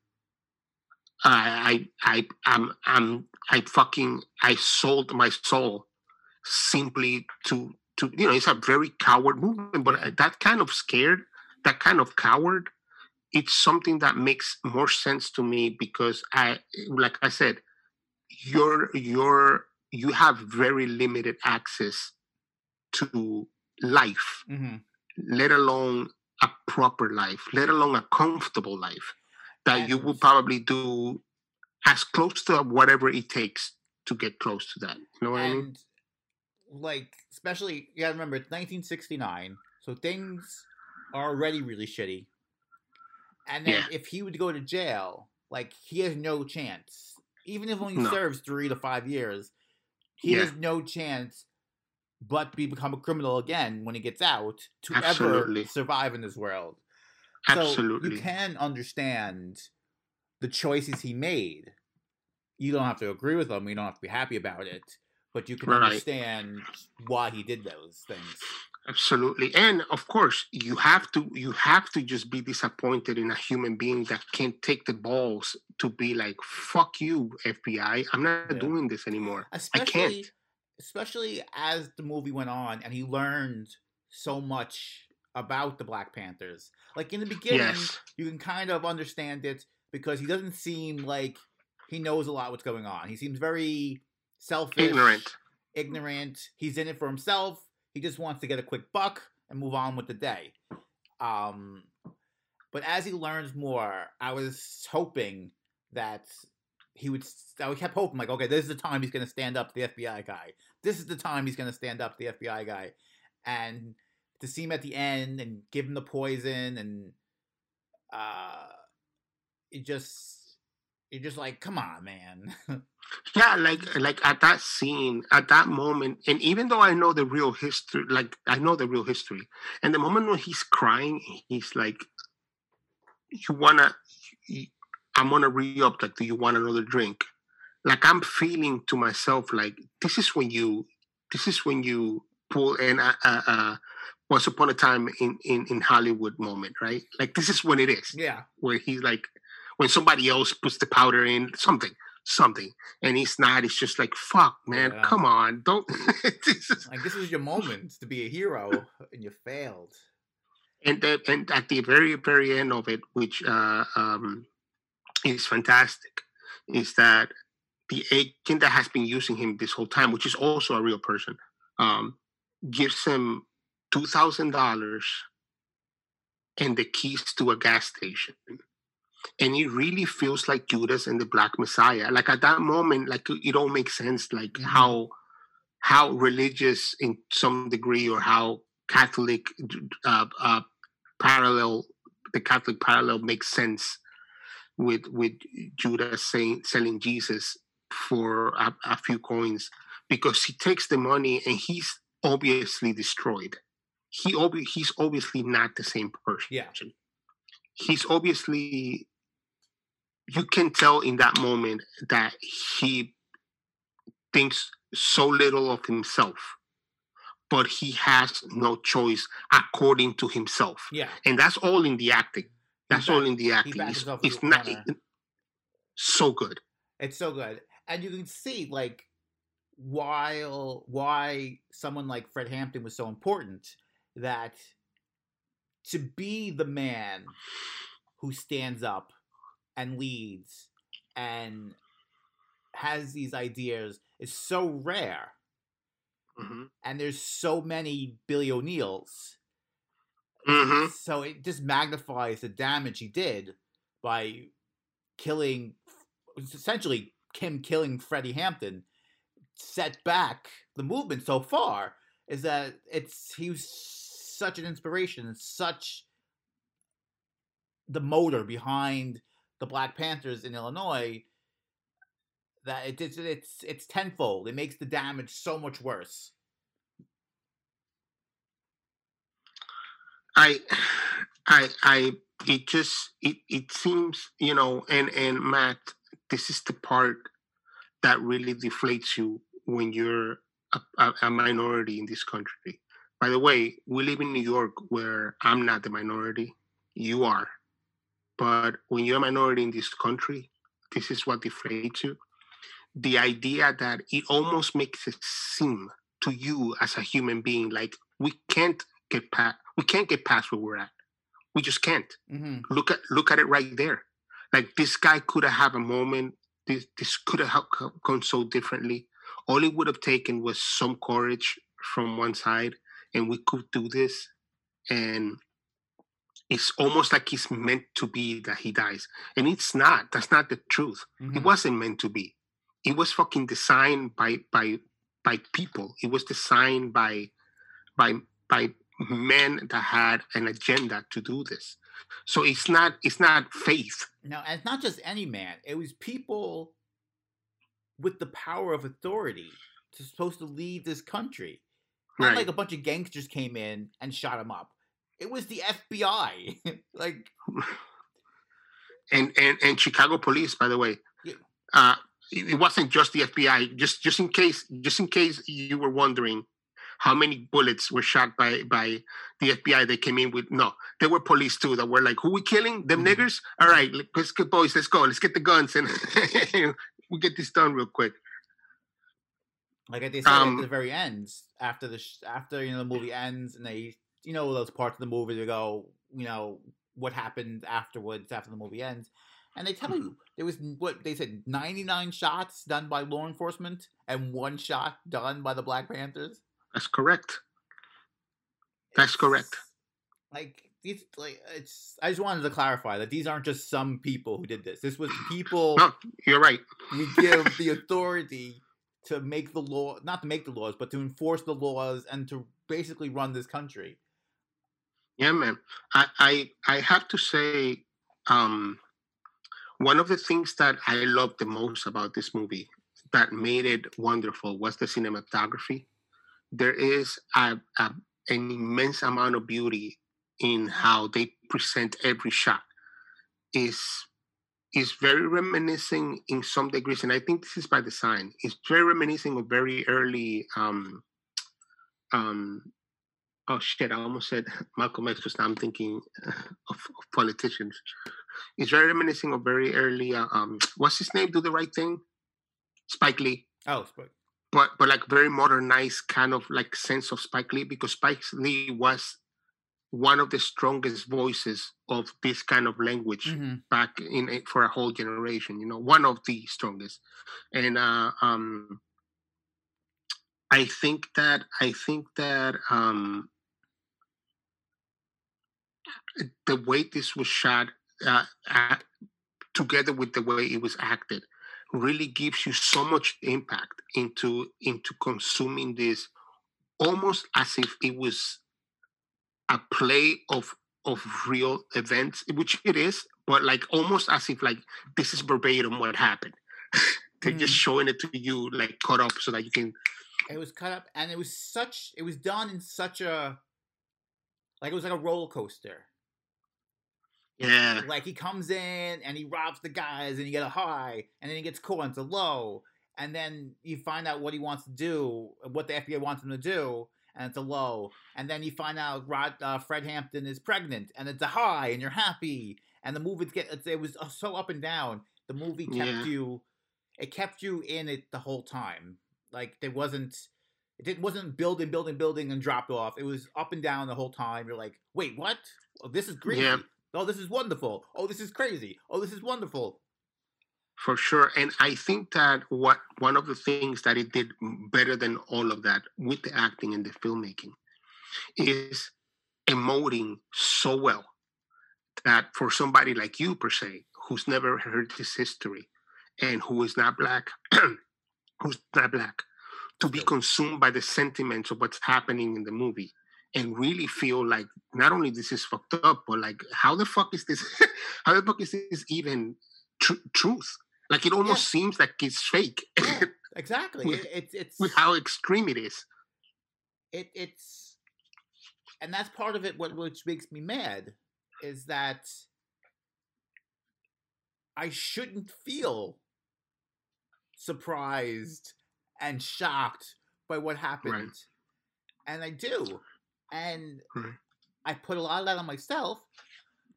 I I I I'm I'm I fucking I sold my soul simply to to you know it's a very coward movement but that kind of scared that kind of coward it's something that makes more sense to me because I like I said you're you're you have very limited access to life Mm-hmm. let alone a proper life, let alone a comfortable life, that you will probably do as close to whatever it takes to get close to that. You know what I mean? And like, especially you gotta remember it's 1969, so things are already really shitty. And then Yeah. if he would go to jail, like he has no chance. Even if only No. serves three to five years, he Yeah. has no chance but be become a criminal again when he gets out to Absolutely. ever survive in this world. So Absolutely. you can understand the choices he made. You don't have to agree with them. You don't have to be happy about it, but you can Right. understand why he did those things. Absolutely. And of course, you have to you have to just be disappointed in a human being that can't take the balls to be like, fuck you, FBI. I'm not Yeah. doing this anymore. Especially, I can't." especially as the movie went on and he learned so much about the Black Panthers. Like in the beginning, Yes. you can kind of understand it because he doesn't seem like he knows a lot what's going on. He seems very selfish, Ignorant. ignorant. He's in it for himself. He just wants to get a quick buck and move on with the day. Um, but as he learns more, I was hoping that he would. I kept hoping, like, okay, this is the time he's going to stand up to the FBI guy. This is the time he's going to stand up to the FBI guy, and to see him at the end and give him the poison and uh, it just you're just like, come on, man. Yeah, like like at that scene, at that moment, and even though I know the real history, like I know the real history, and the moment when he's crying, he's like, "You wanna, I'm gonna re up. Like, do you want another drink?" Like I'm feeling to myself, like this is when you, this is when you pull in a, a, a once upon a time in, in in Hollywood moment, right? Like this is when it is yeah, where he's like when somebody else puts the powder in something something and he's not it's just like fuck man Yeah. come on don't This is- like this was your moment to be a hero, and you failed. and then and at the very very end of it which uh um is fantastic is that the agent that has been using him this whole time which is also a real person um gives him two thousand dollars and the keys to a gas station and it really feels like Judas and the Black Messiah. Like at that moment, like it all makes sense. Like Mhm. how how religious in some degree or how Catholic uh, uh, parallel the Catholic parallel makes sense with with Judas saying selling Jesus for a, a few coins because he takes the money and he's obviously destroyed. He obvi- he's obviously not the same person. Yeah. He's obviously you can tell in that moment that he thinks so little of himself but he has no choice according to himself Yeah. and that's all in the acting that's all in the acting it's, it's not it- so good It's so good. And you can see like while why someone like Fred Hampton was so important that to be the man who stands up and leads and has these ideas is so rare. Hmm and there's so many Billy O'Neals hmm so it just magnifies the damage he did by killing, essentially Kim killing Freddie Hampton. Set back the movement so far is that it's he was such an inspiration, such the motor behind the Black Panthers in Illinois that it, it's it's it's tenfold. It makes the damage so much worse. I, I, I. It just it it seems you know, and and Matt, this is the part that really deflates you when you're a, a, minority in this country. By the way, we live in New York, where I'm not the minority, you are. But when you're a minority in this country, this is what deflates you. The idea that it almost makes it seem to you as a human being like we can't get past we can't get past where we're at. We just can't. hmm Look at look at it right there. Like this guy could have had a moment. This this could have gone so differently. All it would have taken was some courage from one side, and we could do this. And it's almost like it's meant to be that he dies, and it's not. That's not the truth. Mm-hmm. It wasn't meant to be. It was fucking designed by by by people. It was designed by by by men that had an agenda to do this. So it's not it's not faith. No, and it's not just any man. It was people with the power of authority to supposed to lead this country. Not Right. like a bunch of gangsters came in and shot him up. It was the FBI. like and and and Chicago police, by the way. Yeah. Uh it wasn't just the FBI. Just just in case just in case you were wondering how many bullets were shot by by the FBI they came in with no there were police too that were like who we killing them Mhm. niggers all right let's get boys let's go let's get the guns and we get this done real quick like they said at Um, the very end, after the sh- after you know the movie ends and they you know those parts of the movie they go you know what happened afterwards after the movie ends. And they tell you there was what they said 99 shots done by law enforcement and one shot done by the Black Panthers. that's correct That's correct. Like these, like it's. I just wanted to clarify that these aren't just some people who did this. This was people no you're right we give the authority to make the law, not to make the laws, but to enforce the laws and to basically run this country. Yeah, man. I I, I have to say, um, one of the things that I loved the most about this movie that made it wonderful was the cinematography. There is a, a, an immense amount of beauty in how they present every shot. Is is very reminiscing in some degrees, and I think this is by design. It's very reminiscing of very early um, um, oh shit, I almost said Malcolm X because now I'm thinking of, of politicians. It's very reminiscent of very early, uh, um, what's his name? Do the right thing? Spike Lee. Oh, but But, but like very modernized kind of like sense of Spike Lee because Spike Lee was one of the strongest voices of this kind of language mhm. back in for a whole generation you know one of the strongest and uh um i think that i think that um the way this was shot uh, uh, together with the way it was acted, really gives you so much impact into into consuming this, almost as if it was a play of of real events, which it is, but like almost as if like this is verbatim what happened. They're just Mhm. showing it to you like cut up so that you can It was cut up, and it was such. It was done in such a. Like it was like a roller coaster. yeah Like he comes in and he robs the guys, and you get a high, and then he gets caught and it's a low, and then you find out what he wants to do, what the FBI wants him to do, and it's a low, and then you find out Rod, uh, Fred Hampton is pregnant, and it's a high, and you're happy, and the movie get it's, it was uh, so up and down. The movie kept Yeah. you, it kept you in it the whole time. Like there wasn't. It didn't, wasn't building, building, building, and dropped off. It was up and down the whole time. You're like, wait, what? Oh, this is crazy. Yeah. Oh, this is wonderful. Oh, this is crazy. Oh, this is wonderful. For sure. And i think that what one of the things that it did better than all of that with the acting and the filmmaking is emoting so well that for somebody like you per se who's never heard this history and who is not black who's not black to be consumed by the sentiments of what's happening in the movie and really feel like not only this is fucked up but like how the fuck is this how the fuck is this even tr- truth like it almost seems like it's fake Yeah, exactly. With- It, it's it's with how extreme it is it, it's and that's part of it. What which makes me mad is that I shouldn't feel surprised and shocked by what happened, and I do, and Right. I put a lot of that on myself,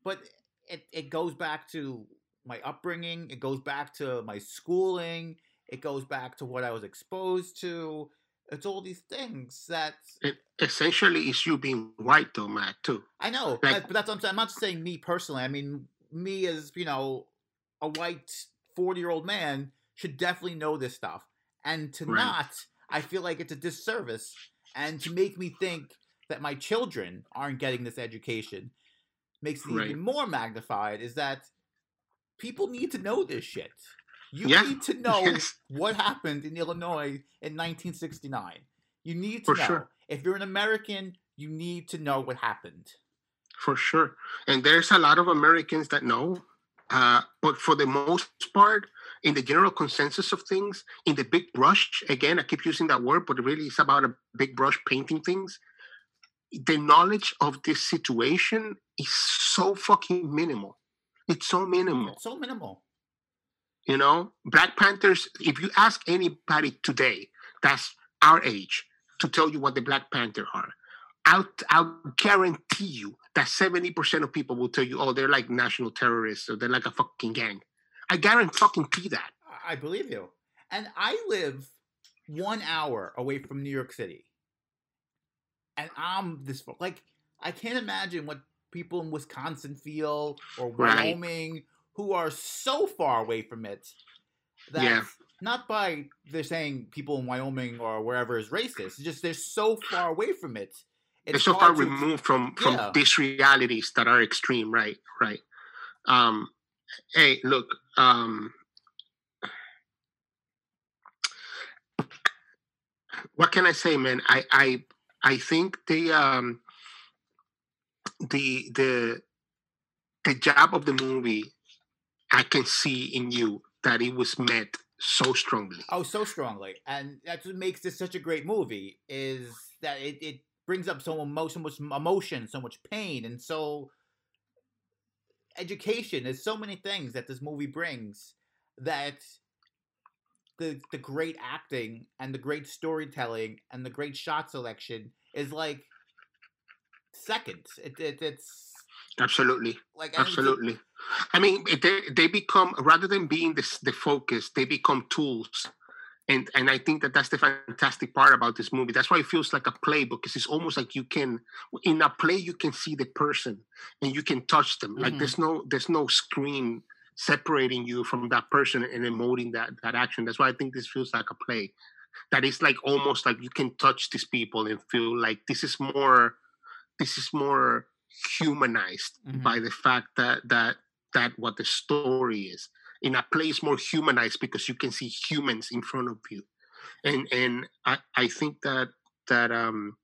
but it it goes back to my upbringing. It goes back to my schooling. It goes back to what I was exposed to. It's all these things that it essentially is you being white though matt too I know, Like- but but that's what I'm saying. I'm not saying me personally. I mean, me as you know, a white forty year old man should definitely know this stuff, and to Right. not, I feel like it's a disservice, and to make me think that my children aren't getting this education makes it Right. even more magnified. Is that people need to know this shit. You Yeah. need to know Yes. what happened in Illinois in 1969. You need to For know. sure. If you're an American, you need to know what happened. for sure and there's a lot of americans that know uh, but for the most part in the general consensus of things in the big brush again i keep using that word but really it's about a big brush painting things the knowledge of this situation is so fucking minimal it's so minimal It's so minimal. you know black panthers if you ask anybody today that's our age to tell you what the black panther are I'll, I'll guarantee you that 70% of people will tell you, oh, they're like national terrorists or they're like a fucking gang. I guarantee fucking that. I- I believe you. And I live one hour away from New York City. And I'm this like I can't imagine what people in Wisconsin feel or Right. Wyoming who are so far away from it that Yeah. not by they're saying people in Wyoming or wherever is racist. It's just they're so far away from it. They're so far to- removed from from Yeah. these realities that are extreme, right? Right. Um, hey, look, um, what can I say, man? I I I think the um the the the job of the movie I can see in you that it was met so strongly. Oh, so strongly, and that's what makes this such a great movie. Is that it, it brings up so much, so much emotion, so much pain, and so education. There's so many things that this movie brings that the the great acting and the great storytelling and the great shot selection is like seconds. It, it it's Absolutely. like and it's a- Absolutely. I mean, they they become rather than being this the focus, they become tools, and and I think that that's the fantastic part about this movie. That's why it feels like a play because it's almost like you can in a play you can see the person and you can touch them. Like Mhm. there's no there's no screen separating you from that person and emoting that that action. That's why I think this feels like a play. That is like almost like you can touch these people and feel like this is more this is more humanized Mhm. by the fact that that that what the story is in a place more humanized because you can see humans in front of you and and i i think that that um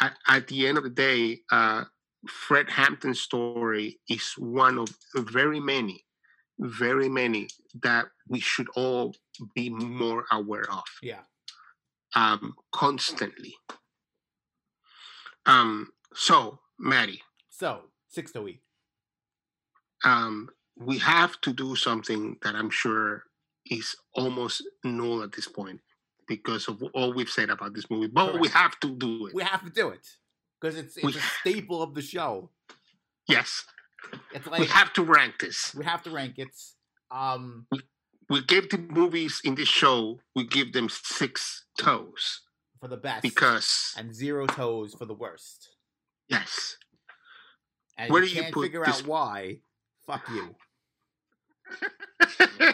at, at the end of the day uh fred hampton's story is one of very many very many that we should all be more aware of Yeah. um constantly um so maddie So six to week. um, we have to do something that I'm sure is almost null at this point because of all we've said about this movie. But we have to do it. We have to do it because it's We it's a staple of the show. yes, It's we have to rank this. we have to rank it. Um, We give the movies in this show, we give them six toes for the best because and zero toes for the worst. Yes, And Where you do you can't put figure this- out why. Fuck you.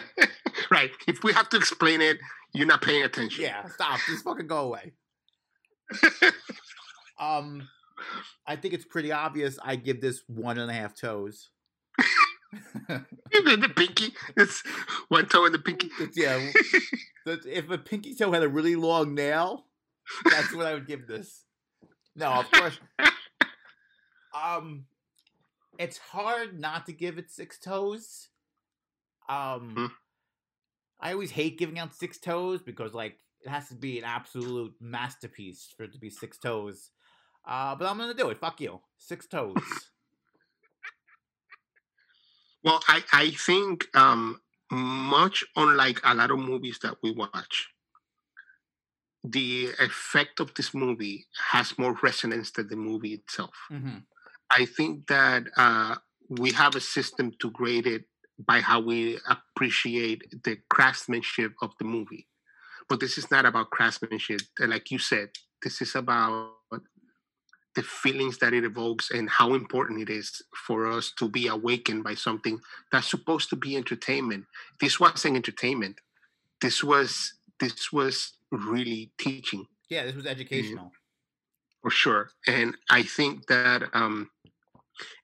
right. If we have to explain it, you're not paying attention. Yeah, stop. Just fucking go away. Um, I think it's pretty obvious. I give this one and a half toes. The pinky, it's one toe in the pinky. It's- yeah, if a pinky toe had a really long nail, that's what I would give this. No, of course. Um, it's hard not to give it six toes. Um, Hmm. I always hate giving out six toes because like it has to be an absolute masterpiece for it to be six toes. Uh, but I'm gonna do it. Fuck you, six toes. Well, I, I think um, much unlike a lot of movies that we watch, the effect of this movie has more resonance than the movie itself. hmm I think that uh, we have a system to grade it by how we appreciate the craftsmanship of the movie. But this is not about craftsmanship. Like you said, this is about the feelings that it evokes and how important it is for us to be awakened by something that's supposed to be entertainment. This wasn't entertainment. This was this was really teaching Yeah, this was educational. For sure. And I think that um,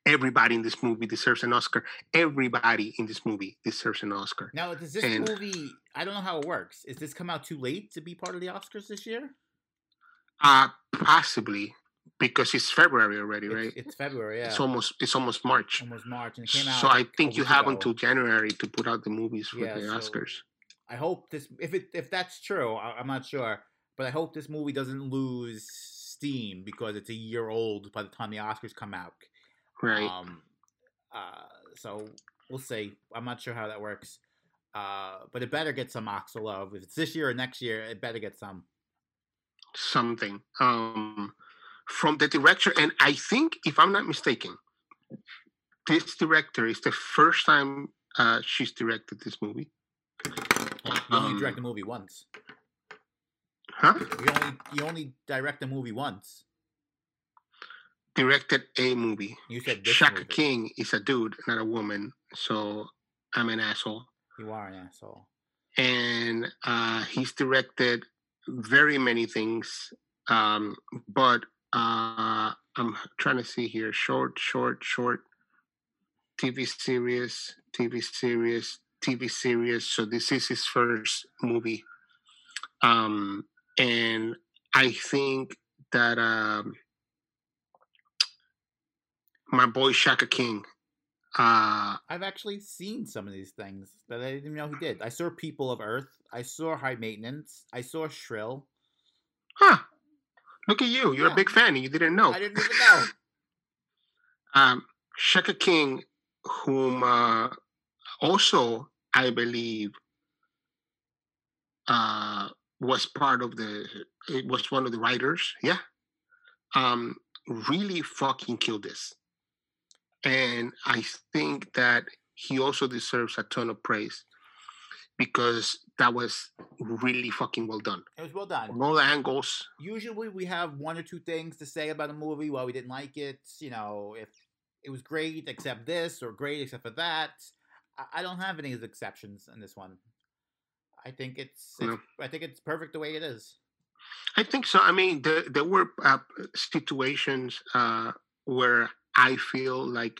everybody in this movie deserves an Oscar. Everybody in this movie deserves an Oscar. Now, does this And- movie? I don't know how it works. Is this come out too late to be part of the Oscars this year? Uh possibly because it's February already, right? it's February, yeah, It's almost it's almost March. almost March, and it came out. So I think you have ago. until January to put out the movies for Yeah, the so- Oscars. I hope this. If it if that's true, I, I'm not sure, but I hope this movie doesn't lose steam because it's a year old by the time the Oscars come out. Right. Um, uh, so we'll see. I'm not sure how that works. Uh, but it better get some Oscar love. If it's this year or next year, it better get some. Something. Um from the director, and I think if I'm not mistaken, this director is the first time uh, she's directed this movie. You only Um, direct a movie once. Huh? You only you only direct a movie once. Directed a movie. You said this Shaka movie. King is a dude, not a woman. So I'm an asshole. You are an asshole. And uh, he's directed very many things. Um, but uh, I'm trying to see here short, short, short TV series, TV series, TV series. So this is his first movie. Um, and I think that um, my boy Shaka King. Uh, I've actually seen some of these things that I didn't even know he did. I saw People of Earth. I saw High Maintenance. I saw Shrill. huh. Look at you. You're Yeah. a big fan and you didn't know. I didn't even know. um, Shaka King, whom uh, also I believe uh, was part of the, it was one of the writers, yeah, um, really fucking killed this. And I think that he also deserves a ton of praise because that was really fucking well done. It was well done. From all angles, Usually we have one or two things to say about a movie why we didn't like it. You know, if it was great except this or great except for that. I don't have any exceptions in this one. I think it's, it's No. I think it's perfect the way it is. I think so. I mean, there, there were uh, situations uh, where I feel like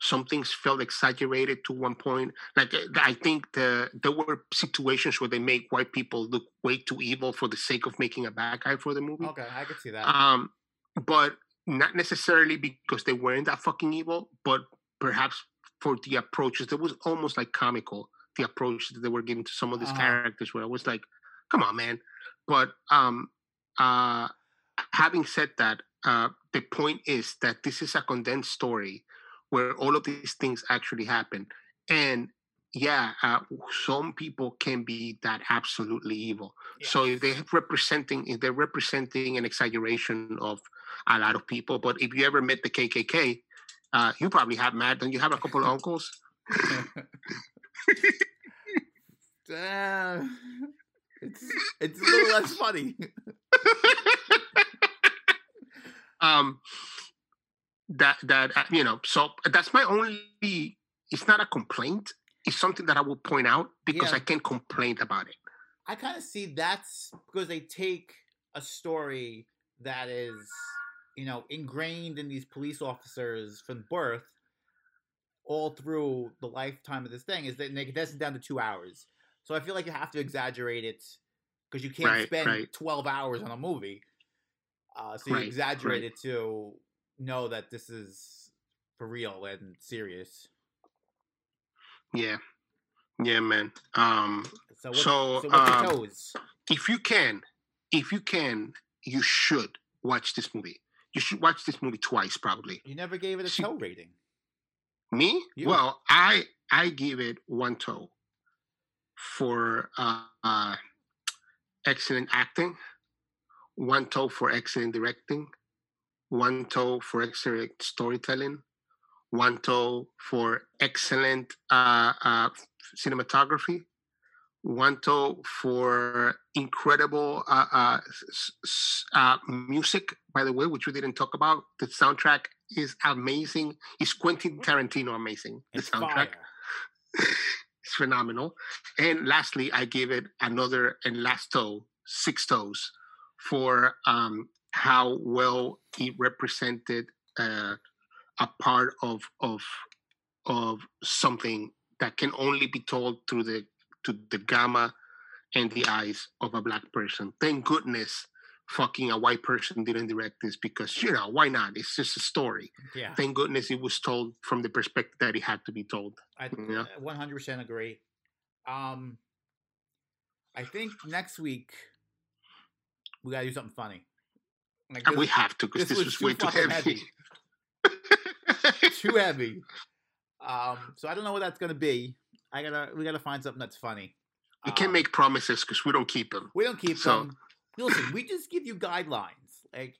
Some things felt exaggerated to one point. Like uh, I think the there were situations where they make white people look way too evil for the sake of making a bad guy for the movie. Okay, I could see that. Um, but not necessarily because they weren't that fucking evil, but perhaps for the approaches. That was almost like comical the approach that they were giving to some of these Uh-huh. characters, where I was like, "Come on, man!" But um, uh, having said that, uh, the point is that this is a condensed story where all of these things actually happen, and yeah, uh, some people can be that absolutely evil. So if they're representing, if they're representing an exaggeration of a lot of people, but if you ever met the KKK, uh, you probably have Matt. Don't you have a couple of uncles? Uh, it's it's a little less funny. um, that that uh, you know. So that's my only. It's not a complaint. It's something that I will point out because Yeah. I can't complain about it. I kind of see that's because they take a story that is, you know, ingrained in these police officers from birth, all through the lifetime of this thing, is that they condense it down to two hours. So I feel like you have to exaggerate it because you can't Right, spend right. twelve hours on a movie. Uh, so you Right, exaggerate right. it to know that this is for real and serious. Yeah, yeah, man. Um, So what, So, so um, if you can, if you can, you should watch this movie. You should watch this movie twice, probably. You never gave it a she- toe rating. Me? You. Well, I I give it one toe for uh, uh, excellent acting, one toe for excellent directing, one toe for excellent storytelling, one toe for excellent uh, uh, cinematography, one toe for incredible uh, uh, uh, music. By the way, which we didn't talk about, the soundtrack is amazing. Is Quentin Tarantino amazing? The It's soundtrack is phenomenal. And lastly, I give it another and last toe, six toes, for um, how well he represented uh, a part of of of something that can only be told through the to the gamma and the eyes of a black person. Thank goodness fucking a white person didn't direct this because you know why not it's just a story Yeah. thank goodness it was told from the perspective that it had to be told I one hundred percent agree. Um, I think next week we gotta do something funny. Like and we have to because this this, was was, too way too fucking heavy, too heavy. Um, so I don't know what that's gonna be. I gotta we gotta find something that's funny. we can't Um, make promises because we don't keep them We don't keep so- them. Listen, we just give you guidelines. Like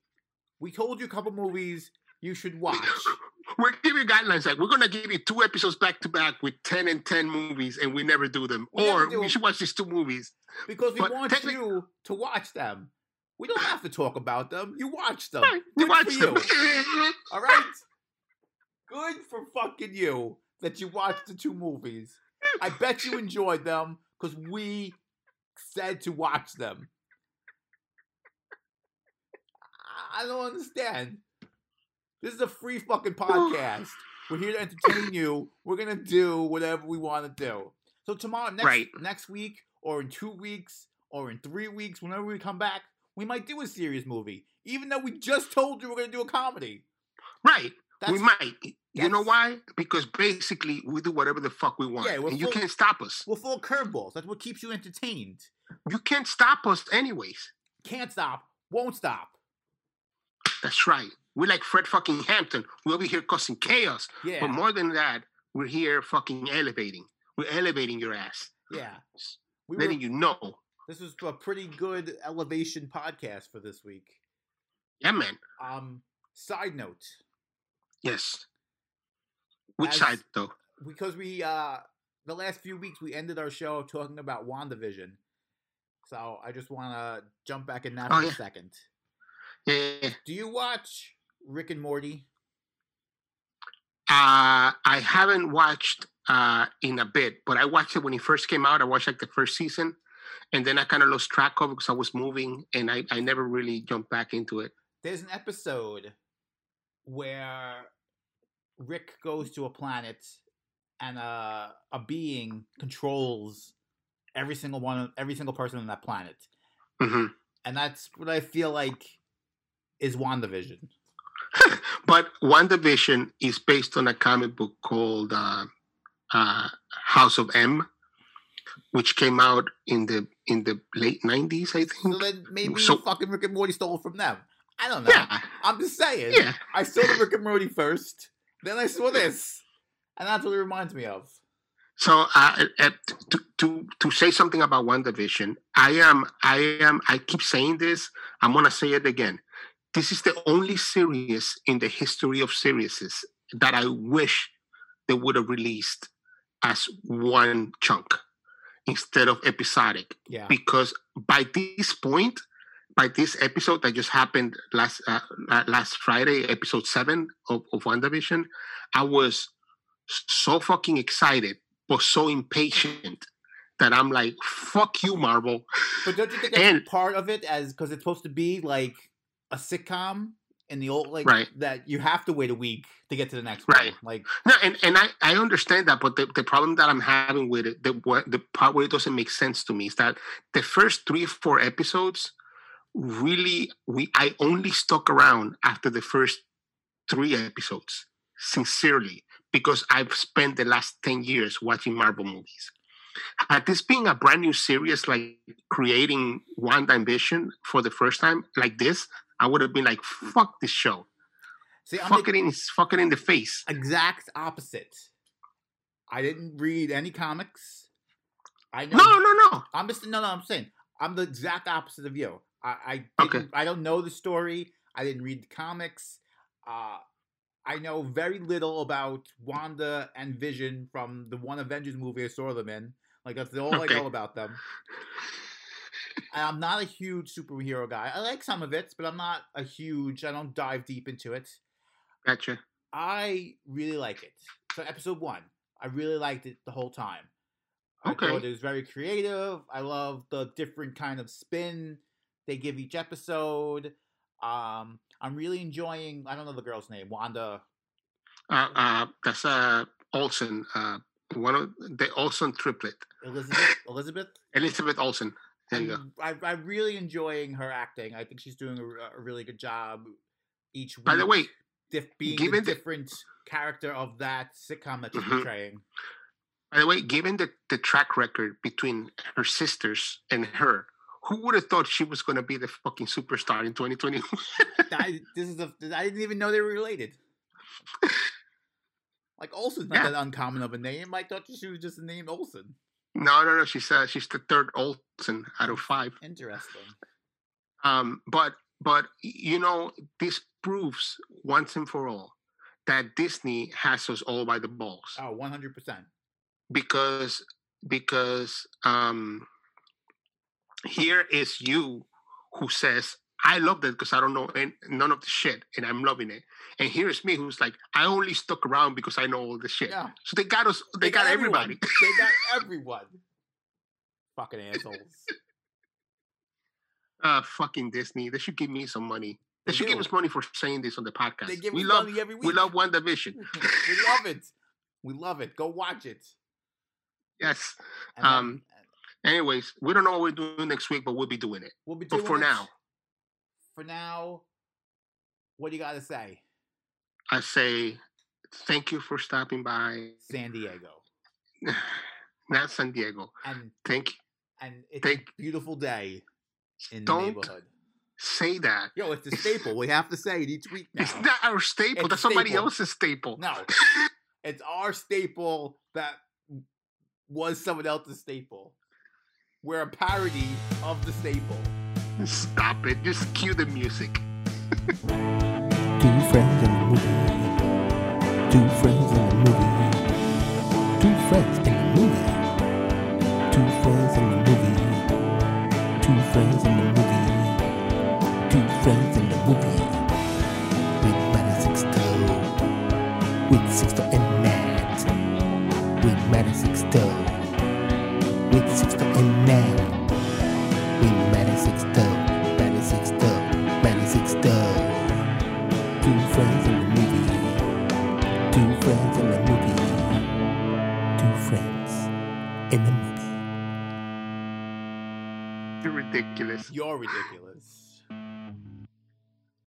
we told you a couple movies you should watch. we're giving guidelines like we're gonna give you two episodes back to back with 10 and 10 movies and we never do them We or do we 'em. should watch these two movies Because we But want technic- you to watch them. We don't have to talk about them. You watch them. Right, you watch them you. All right. Good for fucking you that you watched the two movies. I bet you enjoyed them because we said to watch them. I- don't understand. This is a free fucking podcast. We're here to entertain you. We're gonna do whatever we want to do. So tomorrow, next Right. next week, or in two weeks, or in three weeks, whenever we come back, we might do a serious movie. Even though we just told you we're gonna do a comedy. right That's we might you know why because basically we do whatever the fuck we want Yeah, and you can't stop us We're full of curveballs. That's what keeps you entertained. you can't stop us anyways Can't stop. Won't stop. That's right we're like fred fucking hampton we're over here causing chaos Yeah. but more than that we're here fucking elevating we're elevating your ass yeah. We were, letting you know this was a pretty good elevation podcast for this week. yeah man Um, side note, yes which As- side though because we uh the last few weeks we ended our show talking about WandaVision. So I just want to jump back in that Oh, for yeah. a second. Yeah. Do you watch Rick and Morty? Uh, I haven't watched uh, in a bit, but I watched it when it first came out. I watched like the first season, and then I kind of lost track of it because I was moving, and I, I never really jumped back into it. There's an episode where Rick goes to a planet and a a being controls every single one, every single person on that planet, hmm and that's what I feel like is WandaVision. But WandaVision is based on a comic book called uh, uh, House of M, which came out in the in the late nineties, I think. So then maybe So- fucking Rick and Morty stole from them. I don't know. yeah, I'm just saying. yeah. I saw the Rick and Morty first, then I saw this, and that's what it reminds me of. So uh, to to to say something about WandaVision, I am I am I keep saying this. I'm gonna say it again. This is the only series in the history of series that I wish they would have released as one chunk instead of episodic. Yeah. Because by this point, by this episode that just happened last uh, last Friday, episode seven of, of WandaVision, I was so fucking excited but so impatient that I'm like, fuck you, Marvel. But don't you think that's And- part of it as because it's supposed to be like a sitcom in the old like Right. that you have to wait a week to get to the next Right. one. Like No, and, and I, I understand that, but the, the problem that I'm having with it, the what the part where it doesn't make sense to me is that the first three four episodes really we I only stuck around after the first three episodes, sincerely, because I've spent the last 10 years watching Marvel movies. Had this being a brand new series, like creating Wanda and Vision for the first time, like this, I would have been like, fuck this show. see, I'm Fuck the it in fuck it in the face. exact opposite. I didn't read any comics. I know. No, no, no. I'm just no, no. I'm saying I'm the exact opposite of you. I, I Okay. I don't know the story. I didn't read the comics. Uh, I know very little about Wanda and Vision from the one Avengers movie I saw them in. Like that's all Okay. I know about them. I'm not a huge superhero guy. I like some of it, but I'm not a huge. I don't dive deep into it. Gotcha. I really like it. So episode one, I really liked it the whole time. I Okay. thought it was very creative. I love the different kind of spin they give each episode. Um, I'm really enjoying. I don't know the girl's name, Wanda. Uh, uh, that's uh, Olsen, uh, one of the Olsen triplet, Elizabeth. Elizabeth. Elizabeth Olsen. There you go. I'm, I, I'm really enjoying her acting. I think she's doing a, a really good job each week. By the way, dif- being given the the- different character of that sitcom that she's Mhm. portraying. by the way, given the, the track record between her sisters and her, who would have thought she was going to be the fucking superstar in 2021? I, this is a, I didn't even know they were related. Like Olsen's not Yeah. that uncommon of a name. I thought she was just the name Olsen. No, no, no. She's uh, she's the third Olsen out of five. Interesting. Um, but but you know, this proves once and for all that Disney has us all by the balls. Oh, 100 percent. because because um here is you who says I love that because I don't know an- none of the shit and I'm loving it. And here is me who's like, I only stuck around because I know all the shit. Yeah, So they got us, they, got, everyone. everybody. they got everyone. Fucking assholes. uh, fucking Disney. They should give me some money. They, They should give us money for saying this on the podcast. They give we us love, money every week. we love WandaVision. we love it. We love it. Go watch it. yes. And then- Um, Anyways, we don't know what we're doing next week, but we'll be doing it. we'll be But doing for it. now, For now, what do you got to say, I say thank you for stopping by. San Diego? Not San Diego. And Thank and it's Thank- a beautiful day in the neighborhood. say that. Yo, it's a staple. we have to say it each week now. It's not our staple. It's That's somebody staple. else's staple. No, it's our staple that was someone else's staple. We're a parody of the staple. Stop it. Just cue the music. Two friends in the movie. Two friends